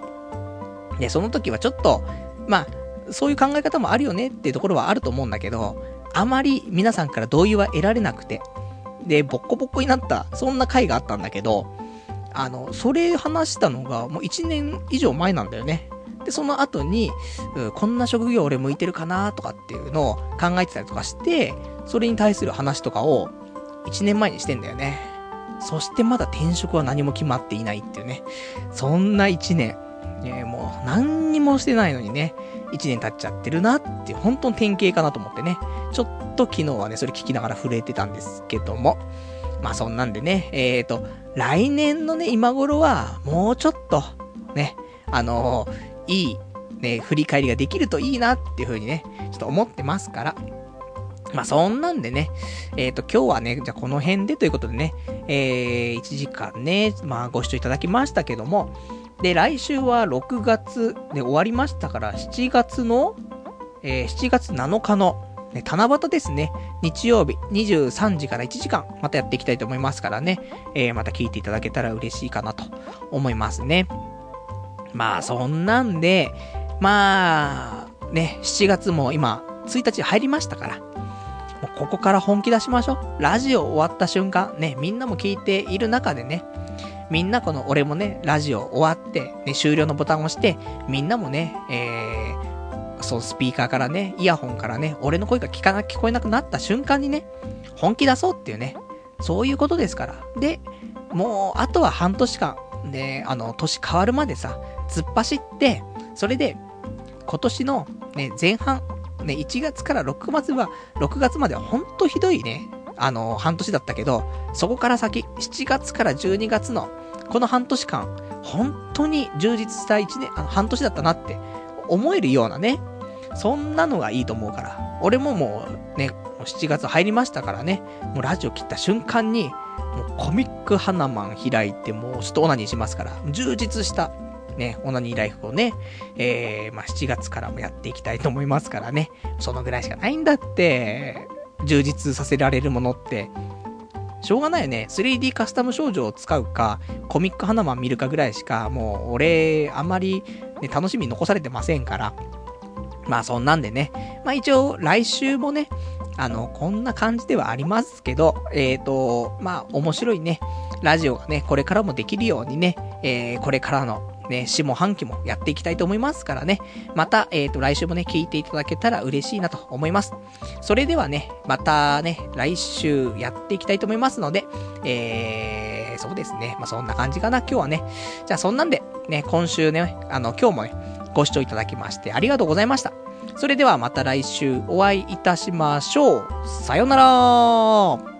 で、その時はちょっと、まあ、そういう考え方もあるよねっていうところはあると思うんだけど、あまり皆さんから同意は得られなくて、で、ボッコボッコになった、そんな回があったんだけど、あの、それ話したのがもう1年以上前なんだよね。で、その後に、こんな職業俺向いてるかなとかっていうのを考えてたりとかして、それに対する話とかを1年前にしてんだよね。そしてまだ転職は何も決まっていないっていうね。そんな1年。ね、もう何にもしてないのにね、1年経っちゃってるなって、本当の典型かなと思ってね。ちょっと昨日はね、それ聞きながら震えてたんですけども。まあそんなんでね、えーと、来年のね、今頃は、もうちょっと、ね、あのー、いい、ね、振り返りができるといいなっていう風にね、ちょっと思ってますから。まあ、そんなんでね、えっ、ー、と、今日はね、じゃあこの辺でということでね、えー、1時間ね、まあ、ご視聴いただきましたけども、で、来週は6月で終わりましたから、7月の、えー、7月7日の、ね、七夕ですね。日曜日23時から1時間、またやっていきたいと思いますからね。えー、また聞いていただけたら嬉しいかなと思いますね。まあ、そんなんで、まあ、ね、7月も今、1日入りましたから、もうここから本気出しましょう。ラジオ終わった瞬間、ね、みんなも聞いている中でね、みんなこの、俺もね、ラジオ終わって、ね、終了のボタンを押して、みんなもね、えー、そう、スピーカーからね、イヤホンからね、俺の声が聞かな、聞こえなくなった瞬間にね、本気出そうっていうね、そういうことですから。で、もう、あとは半年間、で、あの、年変わるまでさ、突っ走って、それで、今年のね、前半、ね、1月から6月は、6月まではほんとひどいね、あの、半年だったけど、そこから先、7月から12月の、この半年間、本当に充実した1年、あの、半年だったなって思えるようなね、そんなのがいいと思うから、俺ももうね、7月入りましたからね、もうラジオ切った瞬間に、もうコミック花マン開いて、もうちょっとオナニーしますから、充実したね、オナニーライフをね、えー、まあ、7月からもやっていきたいと思いますからね、そのぐらいしかないんだって、充実させられるものって、しょうがないよね。3D カスタム少女を使うか、コミック花マン見るかぐらいしか、もう、俺、あんまり、ね、楽しみ残されてませんから。まあ、そんなんでね。まあ、一応、来週もね、あの、こんな感じではありますけど、えっ、ー、と、まあ、面白いね、ラジオがね、これからもできるようにね、えー、これからのね、下半期もやっていきたいと思いますからね。また、えっ、ー、と、来週もね、聞いていただけたら嬉しいなと思います。それではね、またね、来週やっていきたいと思いますので、えー、そうですね。まあ、そんな感じかな、今日はね。じゃあ、そんなんで、ね、今週ね、あの、今日もね、ご視聴いただきましてありがとうございました。それではまた来週お会いいたしましょう。さよなら